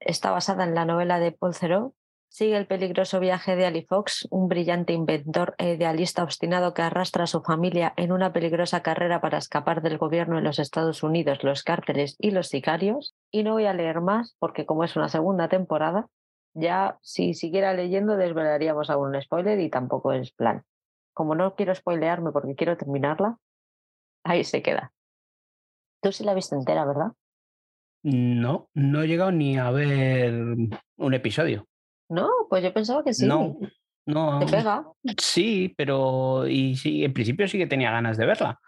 Está basada en la novela de Paul Theroux. Sigue el peligroso viaje de Ali Fox, un brillante inventor e idealista obstinado que arrastra a su familia en una peligrosa carrera para escapar del gobierno de los Estados Unidos, los cárteles y los sicarios. Y no voy a leer más porque como es una segunda temporada, ya si siguiera leyendo desvelaríamos algún spoiler y tampoco es plan. Como no quiero spoilearme porque quiero terminarla, ahí se queda. Tú sí la viste entera, ¿verdad? No, no he llegado ni a ver un episodio. No, pues yo pensaba que sí. No, no. ¿Te pega? Sí, pero y sí, en principio sí que tenía ganas de verla.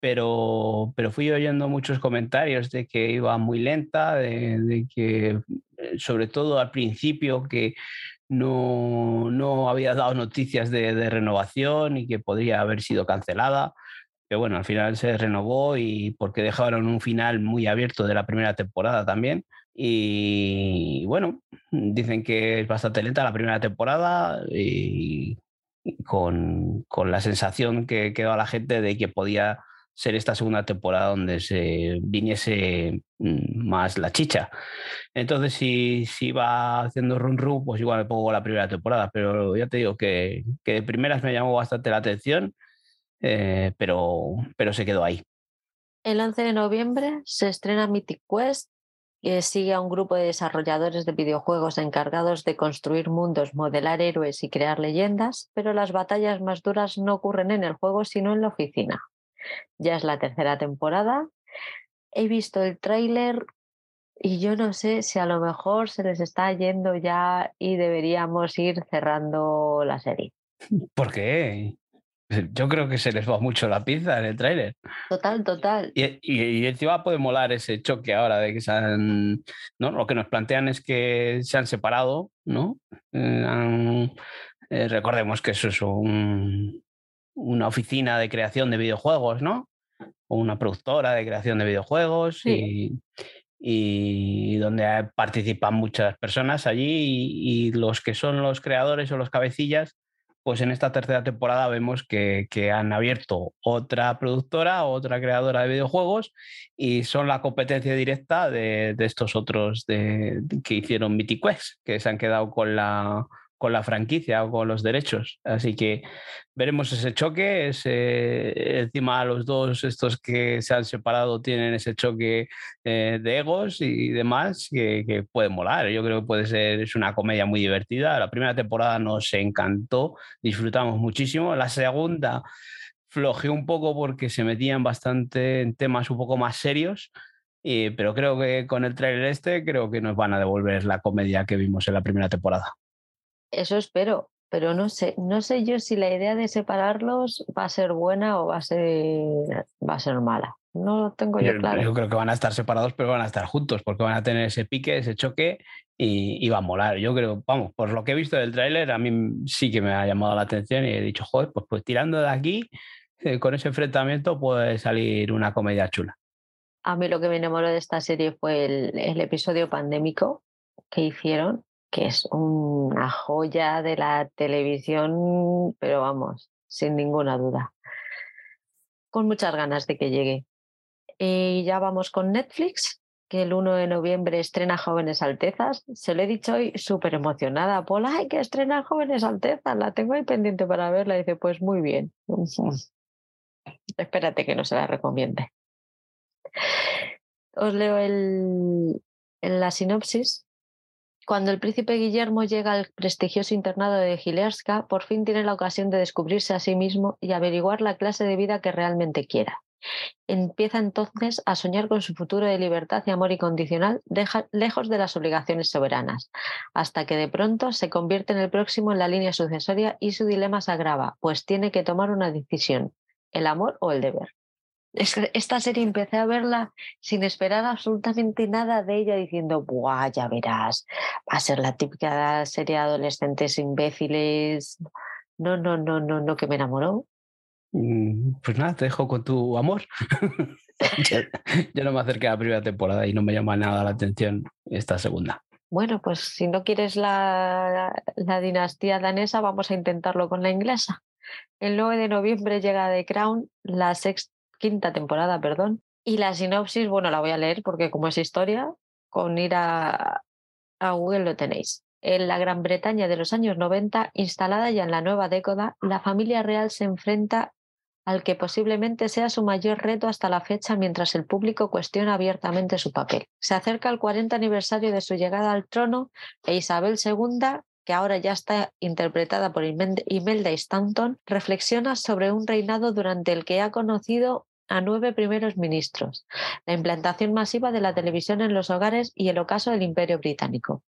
Pero, pero fui oyendo muchos comentarios de que iba muy lenta, de, que eh, sobre todo al principio que no, no había dado noticias de, de, renovación y que podría haber sido cancelada. Pero bueno, al final se renovó y porque dejaron un final muy abierto de la primera temporada también Y bueno, dicen que es bastante lenta la primera temporada y con, con la sensación que quedó a la gente de que podía ser esta segunda temporada donde se viniese mm, más la chicha. Entonces, si, si va haciendo run run, pues igual me pongo la primera temporada, pero ya te digo que, que de primeras me llamó bastante la atención, eh, pero, pero se quedó ahí. El 11 de noviembre se estrena Mythic Quest, sigue a un grupo de desarrolladores de videojuegos encargados de construir mundos, modelar héroes y crear leyendas, pero las batallas más duras no ocurren en el juego, sino en la oficina. Ya es la tercera temporada. He visto el tráiler y yo no sé si a lo mejor se les está yendo ya y deberíamos ir cerrando la serie. ¿Por qué? [laughs] Yo creo que se les va mucho la pizza en el tráiler. Total, total. Y, y, encima puede molar ese choque ahora de que se han. ¿no? Lo que nos plantean es que se han separado, ¿no? Eh, eh, recordemos que eso es un, una oficina de creación de videojuegos, ¿no? O una productora de creación de videojuegos y, y, donde participan muchas personas allí y, los que son los creadores o los cabecillas, pues en esta tercera temporada vemos que, han abierto otra productora, otra creadora de videojuegos y son la competencia directa de, de estos otros de, que hicieron Mythic Quest, que se han quedado con la con la franquicia o con los derechos. Así que veremos ese choque. Ese, encima los dos, estos que se han separado, tienen ese choque eh, de egos y demás que, que, puede molar. Yo creo que puede ser, es una comedia muy divertida. La primera temporada nos encantó, disfrutamos muchísimo. La segunda flojeó un poco porque se metían bastante en temas un poco más serios. pero creo que con el trailer este, creo que nos van a devolver la comedia que vimos en la primera temporada. Eso espero, pero no sé, no sé yo si la idea de separarlos va a ser buena o va a ser, va a ser mala. No lo tengo yo, claro. Yo creo que van a estar separados, pero van a estar juntos, porque van a tener ese pique, ese choque y, y va a molar. Yo creo, vamos, por lo que he visto del tráiler, a mí sí que me ha llamado la atención y he dicho, joder, pues, pues tirando de aquí, eh, con ese enfrentamiento puede salir una comedia chula. A mí lo que me enamoró de esta serie fue el, el episodio pandémico que hicieron, que es una joya de la televisión, pero vamos, sin ninguna duda. Con muchas ganas de que llegue. Y ya vamos con Netflix, que el 1 de noviembre estrena Jóvenes Altezas. Se lo he dicho hoy súper emocionada. Pola, hay que estrenar Jóvenes Altezas, la tengo ahí pendiente para verla. Y dice, pues muy bien. [laughs] Espérate que no se la recomiende. Os leo el, en la sinopsis cuando el príncipe Guillermo llega al prestigioso internado de Gilerska, por fin tiene la ocasión de descubrirse a sí mismo y averiguar la clase de vida que realmente quiera. Empieza entonces a soñar con su futuro de libertad y amor incondicional, lejos de las obligaciones soberanas, hasta que de pronto se convierte en el próximo en la línea sucesoria y su dilema se agrava, pues tiene que tomar una decisión, el amor o el deber esta serie empecé a verla sin esperar absolutamente nada de ella, diciendo, Buah, ya verás, va a ser la típica serie de adolescentes imbéciles. No, no, no, no, no, que me enamoró. Mm, pues nada, te dejo con tu amor. [laughs] yo, no me acerqué a la primera temporada y no me llama nada la atención esta segunda. Bueno, pues si no quieres la, la dinastía danesa, vamos a intentarlo con la inglesa. El 9 de noviembre llega The Crown, la sexta quinta temporada, perdón. Y la sinopsis, bueno, la voy a leer porque como es historia, con ir a, a Google lo tenéis. En la Gran Bretaña de los años 90, instalada ya en la nueva década, la familia real se enfrenta al que posiblemente sea su mayor reto hasta la fecha mientras el público cuestiona abiertamente su papel. Se acerca el 40 aniversario de su llegada al trono e Isabel II que ahora ya está interpretada por Imelda Stanton, reflexiona sobre un reinado durante el que ha conocido a nueve primeros ministros, la implantación masiva de la televisión en los hogares y el ocaso del Imperio Británico.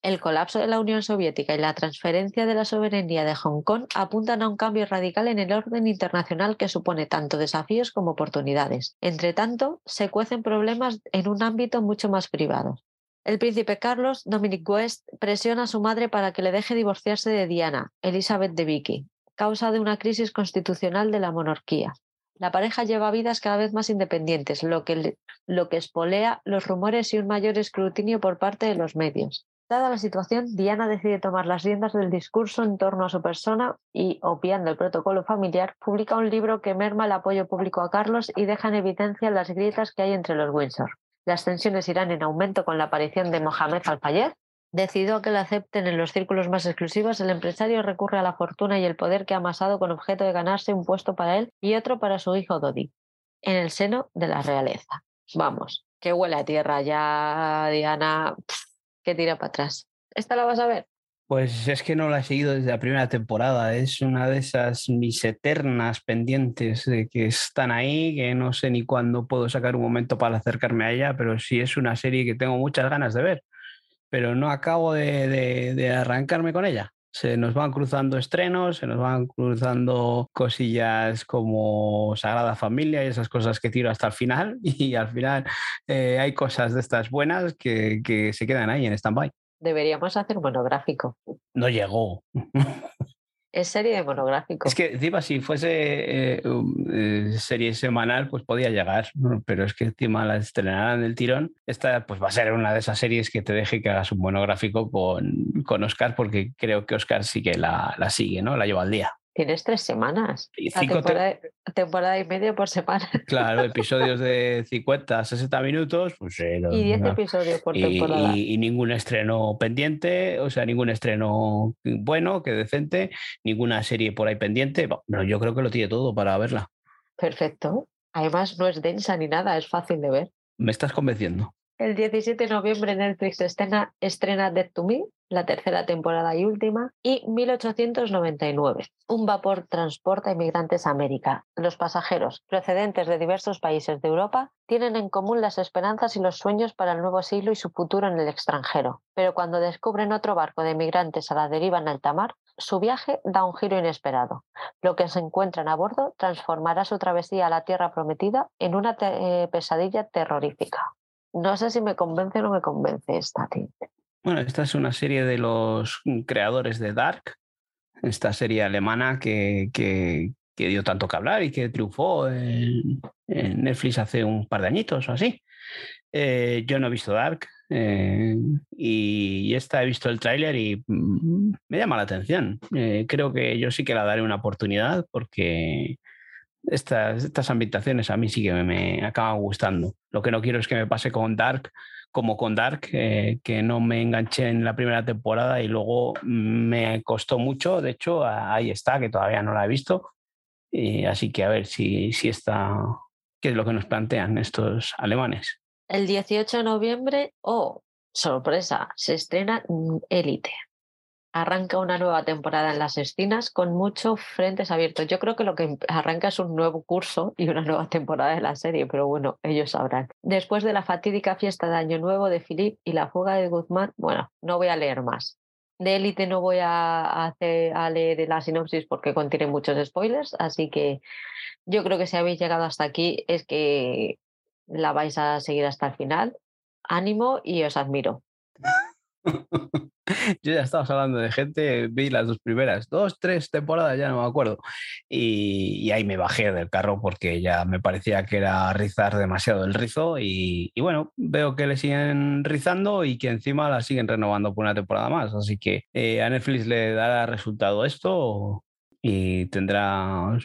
El colapso de la Unión Soviética y la transferencia de la soberanía de Hong Kong apuntan a un cambio radical en el orden internacional que supone tanto desafíos como oportunidades. Entre tanto, se cuecen problemas en un ámbito mucho más privado. El príncipe Carlos, Dominic West, presiona a su madre para que le deje divorciarse de Diana, Elizabeth de Vicky, causa de una crisis constitucional de la monarquía. La pareja lleva vidas cada vez más independientes, lo que, lo que espolea los rumores y un mayor escrutinio por parte de los medios. Dada la situación, Diana decide tomar las riendas del discurso en torno a su persona y, obviando el protocolo familiar, publica un libro que merma el apoyo público a Carlos y deja en evidencia las grietas que hay entre los Windsor. Las tensiones irán en aumento con la aparición de Mohamed Al-Fayed. Decidido a que le acepten en los círculos más exclusivos, el empresario recurre a la fortuna y el poder que ha amasado con objeto de ganarse un puesto para él y otro para su hijo Dodi, en el seno de la realeza. Vamos, que huele a tierra ya, Diana que tira para atrás. ¿Esta la vas a ver? Pues es que no la he seguido desde la primera temporada. Es una de esas mis eternas pendientes de que están ahí, que no sé ni cuándo puedo sacar un momento para acercarme a ella, pero sí es una serie que tengo muchas ganas de ver. Pero no acabo de, arrancarme con ella se nos van cruzando estrenos, se nos van cruzando cosillas como Sagrada Familia y esas cosas que tiro hasta el final [laughs] y al final eh, hay cosas de estas buenas que, que se quedan ahí en stand-by. Deberíamos hacer un monográfico. No llegó. Es serie de monográfico. Es que encima si fuese eh, eh, serie semanal, pues podía llegar, pero es que encima la estrenarán del tirón. Esta pues va a ser una de esas series que te deje que hagas un monográfico con, con Oscar, porque creo que Oscar sí que la, la sigue, ¿no? La lleva al día. Tienes tres semanas. Y cinco temporada, y media por semana. [laughs] Claro, episodios de 50, 60 minutos. Pues, eh, y 10 episodios por temporada. Y, ningún estreno pendiente, o sea, ningún estreno bueno, que decente, ninguna serie por ahí pendiente. Bueno, yo creo que lo tiene todo para verla. Perfecto. Además, no es densa ni nada, es fácil de ver. Me estás convenciendo. El 17 de noviembre Netflix estrena, estrena to Me, la tercera temporada y última, y 1899. Un vapor transporta inmigrantes a América. Los pasajeros, procedentes de diversos países de Europa, tienen en común las esperanzas y los sueños para el nuevo siglo y su futuro en el extranjero. Pero cuando descubren otro barco de inmigrantes a la deriva en alta mar, su viaje da un giro inesperado. Lo que se encuentran a bordo transformará su travesía a la Tierra Prometida en una eh, pesadilla terrorífica. No sé si me convence o no me convence esta, Bueno, esta es una serie de los creadores de Dark, esta serie alemana que, que, dio tanto que hablar y que triunfó en, Netflix hace un par de añitos o así. Eh, yo no he visto Dark eh, y, esta he visto el tráiler y mm, me llama la atención. Eh, creo que yo sí que la daré una oportunidad porque estas, estas ambientaciones a mí sí que me, acaban gustando. Lo que no quiero es que me pase con Dark, como con Dark, eh, que no me enganché en la primera temporada y luego me costó mucho. De hecho, ahí está, que todavía no la he visto. Así que a ver si, si está, qué es lo que nos plantean estos alemanes. El 18 de noviembre, oh, sorpresa, se estrena Élite arranca una nueva temporada en las Estinas con muchos frentes abiertos. Yo creo que lo que arranca es un nuevo curso y una nueva [laughs] temporada de la serie, pero bueno, ellos sabrán. Después de la fatídica fiesta de Año Nuevo de Philip y la fuga de Guzmán, bueno, no voy a leer más. De élite no voy a, hacer, a leer la sinopsis porque contiene muchos spoilers, así que yo creo que si habéis llegado hasta aquí es que la vais a seguir hasta el final. Ánimo y os admiro. [laughs] [laughs] Yo ya estabas hablando de gente, vi las dos primeras, dos, tres temporadas, ya no me acuerdo. Y, ahí me bajé del carro porque ya me parecía que era rizar demasiado el rizo. Y, bueno, veo que le siguen rizando y que encima la siguen renovando por una temporada más. Así que eh, a Netflix le dará resultado esto y tendrá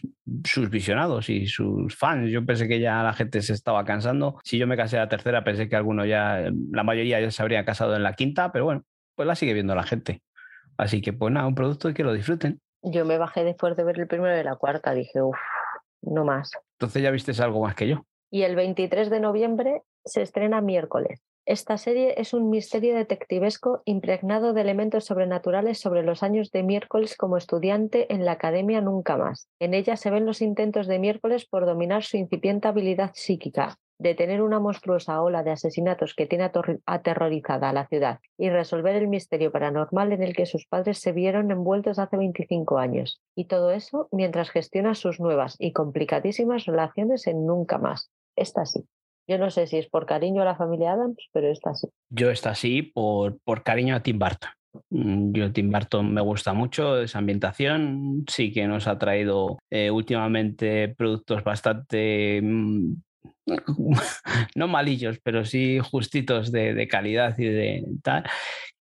sus visionados y sus fans. Yo pensé que ya la gente se estaba cansando. Si yo me casé a la tercera, pensé que alguno ya, la mayoría ya se habría casado en la quinta, pero bueno, pues la sigue viendo la gente. Así que pues nada, un producto y que lo disfruten. Yo me bajé después de ver el primero de la cuarta, dije, uff, no más. Entonces ya viste algo más que yo. Y el 23 de noviembre se estrena miércoles. Esta serie es un misterio detectivesco impregnado de elementos sobrenaturales sobre los años de miércoles como estudiante en la Academia Nunca Más. En ella se ven los intentos de miércoles por dominar su incipiente habilidad psíquica, detener una monstruosa ola de asesinatos que tiene aterrorizada a la ciudad y resolver el misterio paranormal en el que sus padres se vieron envueltos hace 25 años. Y todo eso mientras gestiona sus nuevas y complicadísimas relaciones en Nunca Más. Esta sí. Yo no sé si es por cariño a la familia Adams, pero está así. Yo está así por, por cariño a Tim Burton. Mm, yo Tim Burton me gusta mucho, esa ambientación, sí que nos ha traído eh, últimamente productos bastante mm, [laughs] no malillos, pero sí justitos de, calidad y de tal.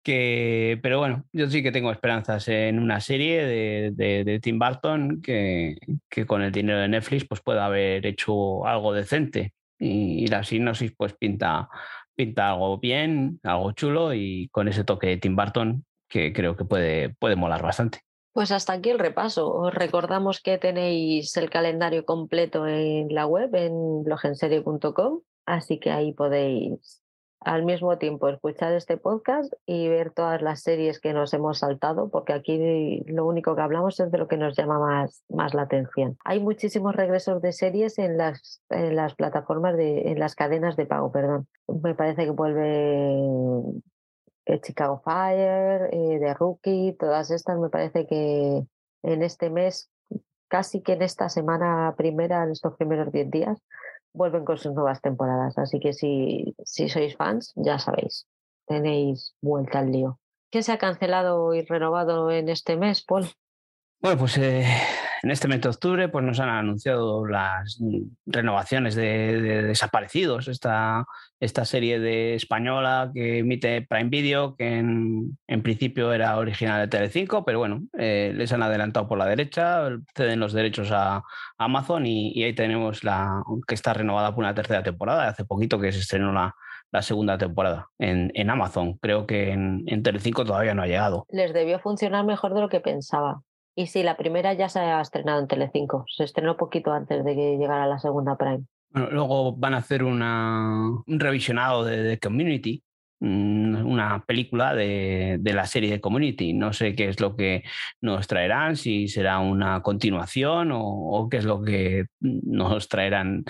Que, pero bueno, yo sí que tengo esperanzas en una serie de, Tim Burton que, que, con el dinero de Netflix pues pueda haber hecho algo decente. Y, la sinopsis pues pinta, pinta algo bien, algo chulo y con ese toque de Tim Burton que creo que puede, puede molar bastante. Pues hasta aquí el repaso. Os recordamos que tenéis el calendario completo en la web, en blogenserie.com, así que ahí podéis al mismo tiempo escuchar este podcast y ver todas las series que nos hemos saltado, porque aquí lo único que hablamos es de lo que nos llama más, más la atención. Hay muchísimos regresos de series en las, en las plataformas, de, en las cadenas de pago, perdón. Me parece que vuelve eh, Chicago Fire, eh, The Rookie, todas estas me parece que en este mes, casi que en esta semana primera, en estos primeros 10 días, vuelven con sus nuevas temporadas. Así que si, si sois fans, ya sabéis, tenéis vuelta al lío. ¿Qué se ha cancelado y renovado en este mes, Paul? Bueno, pues eh, en este mes de octubre pues nos han anunciado las renovaciones de, Desaparecidos, esta, esta serie de española que emite Prime Video, que en, principio era original de Telecinco, pero bueno, eh, les han adelantado por la derecha, ceden los derechos a, Amazon y, ahí tenemos la que está renovada por una tercera temporada, hace poquito que se estrenó la, segunda temporada en, Amazon. Creo que en, en Telecinco todavía no ha llegado. Les debió funcionar mejor de lo que pensaba. Y sí, la primera ya se ha estrenado en Telecinco. Se estrenó poquito antes de que llegara la segunda Prime. Luego van a hacer un revisionado de, de Community, Mm, una película de, la serie de Community. No sé qué es lo que nos traerán, si será una continuación o, qué es lo que nos traerán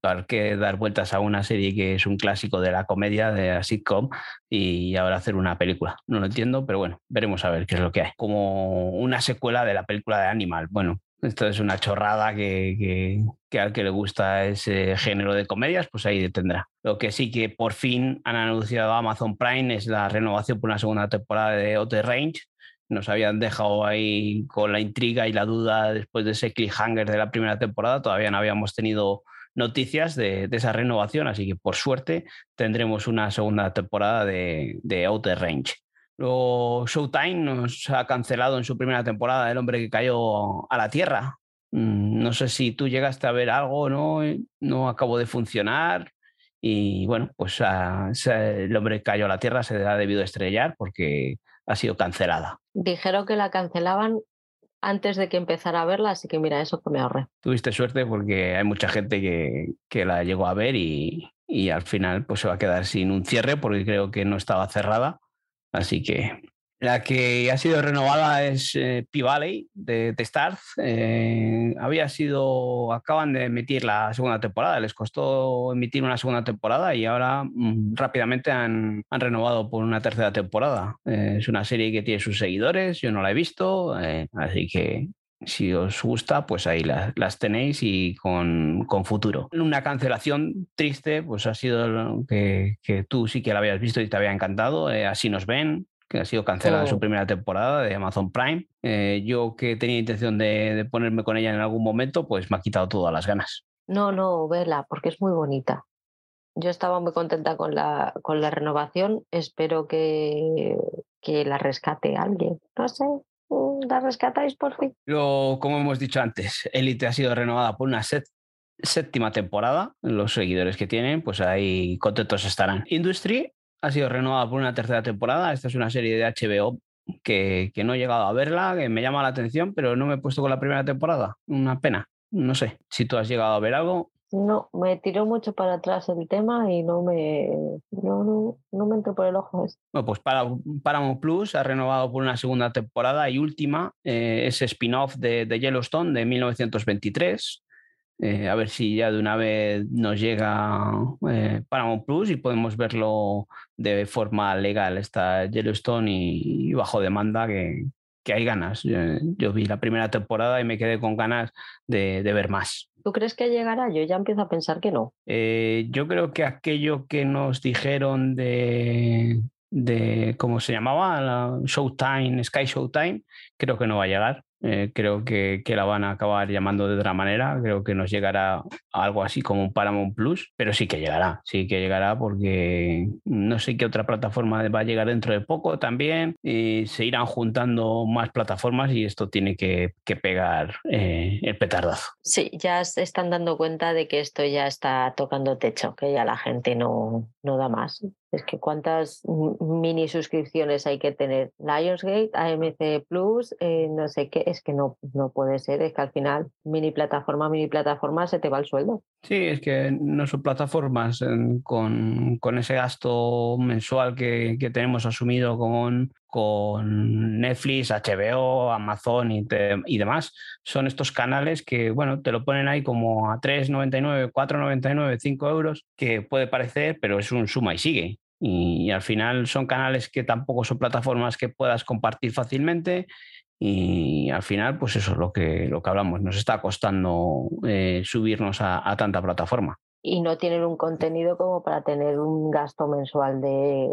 para que dar vueltas a una serie que es un clásico de la comedia, de la sitcom, y ahora hacer una película. No lo entiendo, pero bueno, veremos a ver qué es lo que hay. Como una secuela de la película de Animal. Bueno, esto es una chorrada que, al que le gusta ese género de comedias, pues ahí tendrá. Lo que sí que por fin han anunciado Amazon Prime es la renovación por una segunda temporada de Outer Range. Nos habían dejado ahí con la intriga y la duda después de ese cliffhanger de la primera temporada. Todavía no habíamos tenido noticias de, esa renovación, así que por suerte tendremos una segunda temporada de, de Outer Range. Luego Showtime nos ha cancelado en su primera temporada El hombre que cayó a la Tierra. Mm, no sé si tú llegaste a ver algo, ¿no? Eh, no acabó de funcionar. Y bueno, pues el hombre que cayó a la Tierra se ha debido estrellar porque ha sido cancelada. Dijeron que la cancelaban antes de que empezara a verla, así que mira, eso que me ahorré. Tuviste suerte porque hay mucha gente que, que la llegó a ver y, y, al final pues se va a quedar sin un cierre porque creo que no estaba cerrada Así que la que ha sido renovada es eh, P-Valley de, de Starz. Eh, había sido, acaban de emitir la segunda temporada, les costó emitir una segunda temporada y ahora mm, rápidamente han, han, renovado por una tercera temporada. Eh, es una serie que tiene sus seguidores, yo no la he visto, así que si os gusta, pues ahí las, tenéis y con, con, futuro. Una cancelación triste, pues ha sido que, que, tú sí que la habías visto y te había encantado. Eh, así nos ven, que ha sido cancelada su oh. primera temporada de Amazon Prime. Eh, yo que tenía intención de, de, ponerme con ella en algún momento, pues me ha quitado todas las ganas. No, no, vela, porque es muy bonita. Yo estaba muy contenta con la, con la renovación. Espero que, que la rescate alguien. No sé, la rescatáis por fin. Lo, como hemos dicho antes, Elite ha sido renovada por una séptima temporada. Los seguidores que tienen, pues ahí contentos estarán. Industry ha sido renovada por una tercera temporada. Esta es una serie de HBO que, que no he llegado a verla, que me llama la atención, pero no me he puesto con la primera temporada. Una pena. No sé si tú has llegado a ver algo. No, me tiró mucho para atrás el tema y no me, no, no, me entró por el ojo. Bueno, pues para, Paramount Plus ha renovado por una segunda temporada y última eh, ese spin-off de, Yellowstone de 1923. Eh, a ver si ya de una vez nos llega eh, Paramount Plus y podemos verlo de forma legal, esta Yellowstone y, bajo demanda que, que hay ganas. Yo, vi la primera temporada y me quedé con ganas de, de ver más. ¿Tú crees que llegará? Yo ya empiezo a pensar que no. Eh, yo creo que aquello que nos dijeron de de ¿cómo se llamaba? La Showtime, Sky Showtime, creo que no va a llegar. Eh, creo que, que, la van a acabar llamando de otra manera. Creo que nos llegará algo así como un Paramount Plus, pero sí que llegará, sí que llegará porque no sé qué otra plataforma va a llegar dentro de poco también. Y se irán juntando más plataformas y esto tiene que, que pegar eh, el petardazo. Sí, ya se están dando cuenta de que esto ya está tocando techo, que ya la gente no, no da más. Es que cuántas mini suscripciones hay que tener. Lionsgate, AMC Plus, eh, no sé qué, es que no, no puede ser, es que al final mini plataforma, mini plataforma se te va el sueldo. Sí, es que no son plataformas con, con ese gasto mensual que, que tenemos asumido con, con Netflix, HBO, Amazon y, demás. Son estos canales que, bueno, te lo ponen ahí como a 3,99, 4,99, 5 euros, que puede parecer, pero es un suma y sigue. Y, al final son canales que tampoco son plataformas que puedas compartir fácilmente y al final pues eso es lo que, lo que hablamos, nos está costando eh, subirnos a tanta plataforma. Y no tienen un contenido como para tener un gasto mensual de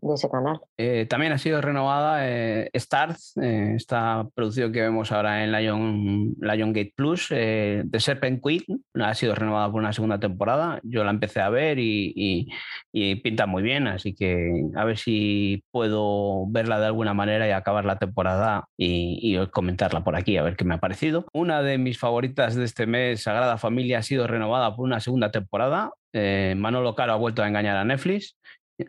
de ese canal. Eh, también ha sido renovada eh, Stars, eh, esta producción que vemos ahora en Lion, Lion Gate Plus, de Serpent Queen, ha sido renovada por una segunda temporada. Yo la empecé a ver y, pinta muy bien, así que a ver si puedo verla de alguna manera y acabar la temporada y, comentarla por aquí, a ver qué me ha parecido. Una de mis favoritas de este mes, Sagrada Familia, ha sido renovada por una segunda temporada. Manolo Caro ha vuelto a engañar a Netflix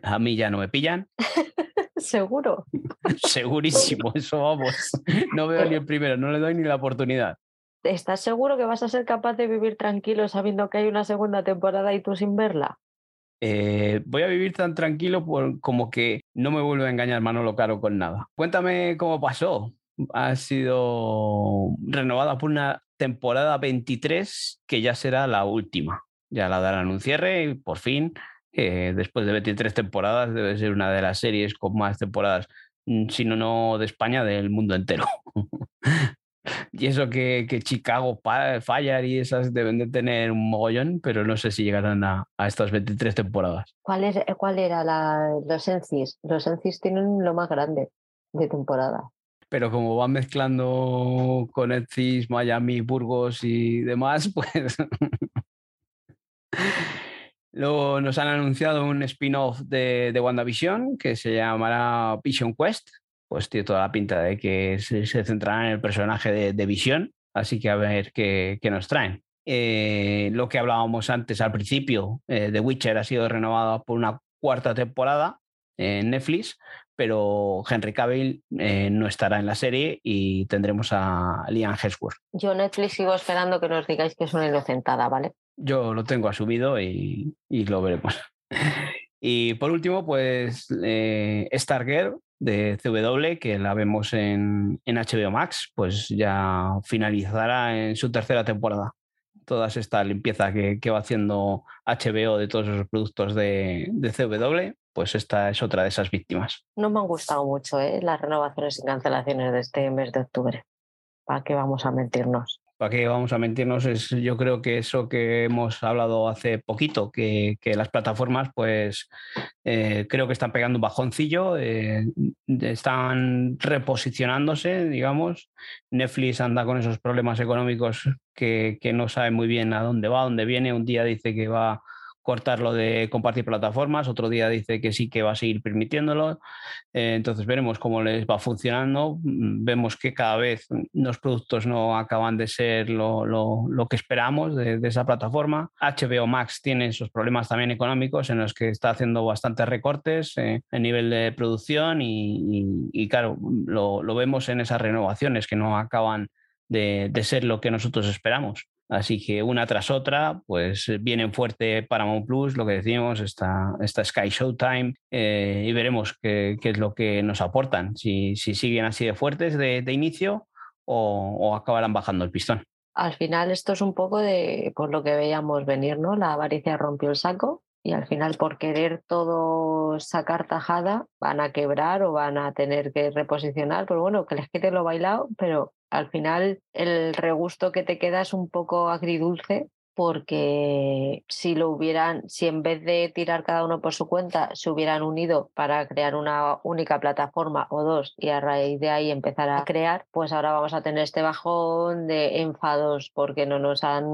a mí ya no me pillan. [laughs] Seguro. [laughs] Segurísimo, [laughs] eso vamos. No veo ni el primero, no le doy ni la oportunidad. ¿Estás seguro que vas a ser capaz de vivir tranquilo sabiendo que hay una segunda temporada y tú sin verla? Eh, voy a vivir tan tranquilo como que no me vuelve a engañar Manolo Caro con nada. Cuéntame cómo pasó. Ha sido renovada por una temporada 23 que ya será la última. Ya la darán un cierre y por fin después de 23 temporadas debe ser una de las series con más temporadas, mm, si no, no de España, del mundo entero. [laughs] y eso que, que, Chicago Fire y esas deben de tener un mogollón, pero no sé si llegarán a, a estas 23 temporadas. ¿Cuál, es, cuál era la, los Encis? Los Encis tienen lo más grande de temporada. Pero como van mezclando con Encis, Miami, Burgos y demás, [laughs] pues Luego nos han anunciado un spin-off de, de, WandaVision que se llamará Vision Quest. Pues tiene toda la pinta de que se, centrará en el personaje de, de, Vision. Así que a ver qué, qué nos traen. Eh, lo que hablábamos antes al principio, eh, The Witcher ha sido renovado por una cuarta temporada en Netflix, pero Henry Cavill eh, no estará en la serie y tendremos a Liam Hemsworth. Yo Netflix sigo esperando que nos digáis que es una inocentada, ¿vale? Yo lo tengo asumido y, lo veremos. [laughs] y por último, pues eh, Stargirl de CW, que la vemos en, HBO Max, pues ya finalizará en su tercera temporada. Toda esta limpieza que, va haciendo HBO de todos esos productos de, de, CW, pues esta es otra de esas víctimas. No me han gustado mucho ¿eh? las renovaciones y cancelaciones de este mes de octubre. ¿Para qué vamos a mentirnos? ¿Para qué vamos a mentirnos? Es, yo creo que eso que hemos hablado hace poquito, que, las plataformas, pues eh, creo que están pegando un bajoncillo, eh, están reposicionándose, digamos. Netflix anda con esos problemas económicos que, que no sabe muy bien a dónde va, dónde viene. Un día dice que va cortar lo de compartir plataformas, otro día dice que sí que va a seguir permitiéndolo. Eh, entonces veremos cómo les va funcionando. Mm, vemos que cada vez los productos no acaban de ser lo, que esperamos de, esa plataforma. HBO Max tiene esos problemas también económicos en los que está haciendo bastantes recortes eh, a nivel de producción y, claro, lo, vemos en esas renovaciones que no acaban de ser lo que nosotros esperamos. Así que una tras otra, pues eh, vienen fuerte Paramount Plus, lo que decimos, esta, esta Sky Showtime, eh, y veremos qué, qué, es lo que nos aportan, si, si siguen así de fuertes de, de inicio o, acabarán bajando el pistón. Al final esto es un poco de por lo que veíamos venir, ¿no? La avaricia rompió el saco y al final por querer todo sacar tajada van a quebrar o van a tener que reposicionar, pero bueno, que les quede lo bailado, pero al final el regusto que te queda es un poco agridulce porque si lo hubieran, si en vez de tirar cada uno por su cuenta, se hubieran unido para crear una única plataforma o dos y a raíz de ahí empezar a crear, pues ahora vamos a tener este bajón de enfados porque no nos han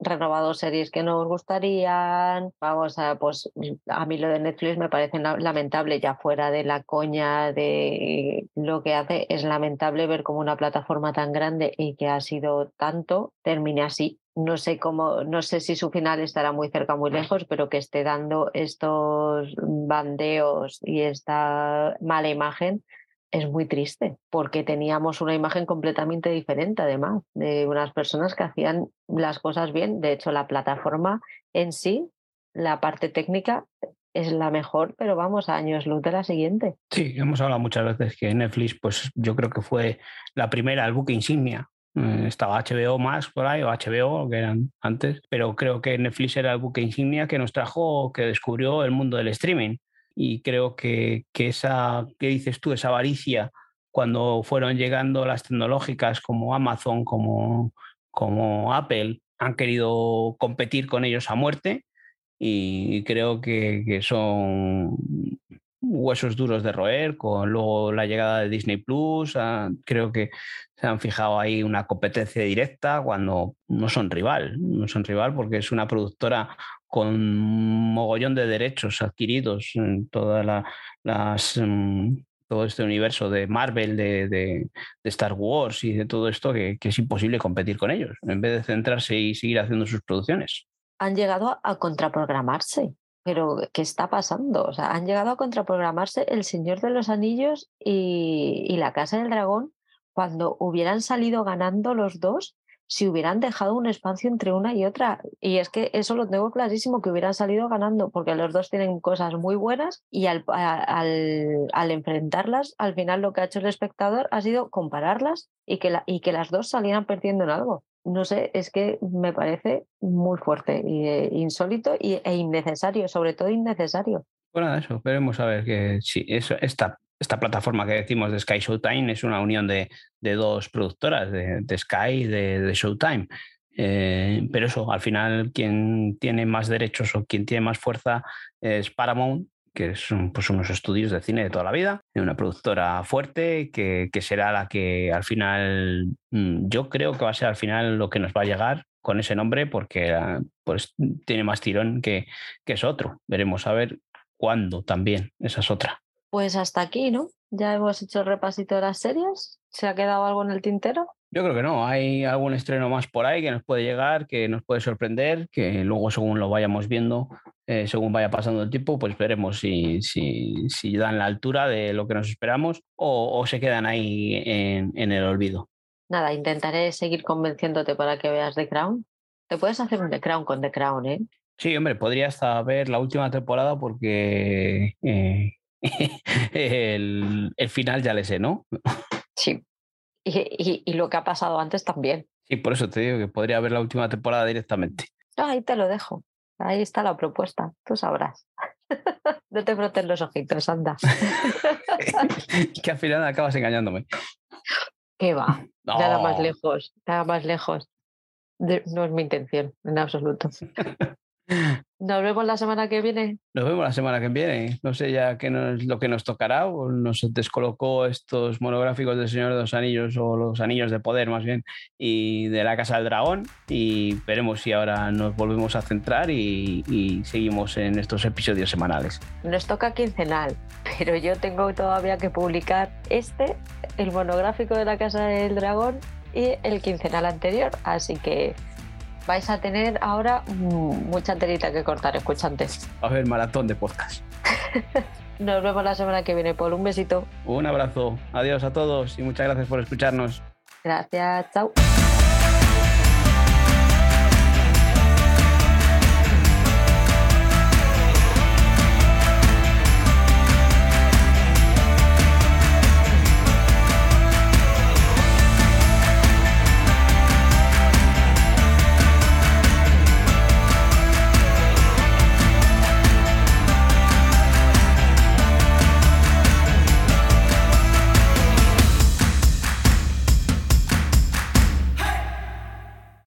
renovado series que nos gustarían. Vamos a, pues a mí lo de Netflix me parece lamentable, ya fuera de la coña de lo que hace, es lamentable ver como una plataforma tan grande y que ha sido tanto termine así. No sé cómo, no sé si su final estará muy cerca o muy lejos, pero que esté dando estos bandeos y esta mala imagen es muy triste porque teníamos una imagen completamente diferente además de unas personas que hacían las cosas bien. De hecho, la plataforma en sí, la parte técnica es la mejor, pero vamos a años luz de la siguiente. Sí, hemos hablado muchas veces que Netflix, pues yo creo que fue la primera, el buque insignia. Eh, estaba HBO más por ahí, o HBO, que eran antes, pero creo que Netflix era el buque insignia que nos trajo, que descubrió el mundo del streaming y creo que, que esa, ¿qué dices tú? Esa avaricia cuando fueron llegando las tecnológicas como Amazon, como, como Apple, han querido competir con ellos a muerte y creo que, que son huesos duros de roer, con luego la llegada de Disney Plus, ah, creo que se han fijado ahí una competencia directa cuando no son rival, no son rival porque es una productora con mogollón de derechos adquiridos en toda la, las, mm, todo este universo de Marvel, de, Star Wars y de todo esto, que, es imposible competir con ellos, en vez de centrarse y seguir haciendo sus producciones. Han llegado a contraprogramarse, pero ¿qué está pasando? O sea, han llegado a contraprogramarse El Señor de los Anillos y, La Casa del Dragón cuando hubieran salido ganando los dos si hubieran dejado un espacio entre una y otra. Y es que eso lo tengo clarísimo, que hubieran salido ganando, porque los dos tienen cosas muy buenas y al, al, enfrentarlas, al final lo que ha hecho el espectador ha sido compararlas y que, la, y que las dos salieran perdiendo en algo. No sé, es que me parece muy fuerte, e insólito e innecesario, sobre todo innecesario. Bueno, eso, veremos a ver que esta esta plataforma que decimos de Sky Showtime es una unión de, dos productoras, de, Sky y de, Showtime. Eh, pero eso, al final, quien tiene más derechos o quien tiene más fuerza es Paramount, que son pues, unos estudios de cine de toda la vida, una productora fuerte que, será la que al final, mm, yo creo que va a ser al final lo que nos va a llegar con ese nombre, porque ah, pues, tiene más tirón que, que es otro. Veremos a ver cuándo también, esa es otra. Pues hasta aquí, ¿no? Ya hemos hecho el repasito de las series. ¿Se ha quedado algo en el tintero? Yo creo que no. Hay algún estreno más por ahí que nos puede llegar, que nos puede sorprender, que luego según lo vayamos viendo, eh, según vaya pasando el tiempo, pues veremos si, si, si, dan la altura de lo que nos esperamos o, se quedan ahí en, en, el olvido. Nada, intentaré seguir convenciéndote para que veas The Crown. Te puedes hacer un The Crown con The Crown, ¿eh? Sí, hombre, podría hasta ver la última temporada porque eh, [laughs] el, final ya le sé, ¿no? Sí. Y, lo que ha pasado antes también. Sí, por eso te digo que podría ver la última temporada directamente. ahí te lo dejo. Ahí está la propuesta. Tú sabrás. [laughs] no te frotes los ojitos, anda. [laughs] que al final acabas engañándome. ¿Qué va? Nada más lejos, nada más lejos. no es mi intención, en absoluto. [laughs] Nos vemos la semana que viene. Nos vemos la semana que viene. No sé ya qué es lo que nos tocará. O nos descolocó estos monográficos del Señor de los Anillos o los Anillos de Poder más bien y de la Casa del Dragón. Y veremos si ahora nos volvemos a centrar y, y seguimos en estos episodios semanales. Nos toca quincenal, pero yo tengo todavía que publicar este, el monográfico de la Casa del Dragón y el quincenal anterior. Así que vais a tener ahora mucha telita que cortar, escuchantes. a ver, maratón de podcast. [laughs] Nos vemos la semana que viene, Paul. Un besito. Un abrazo. Adiós a todos y muchas gracias por escucharnos. Gracias. Chao.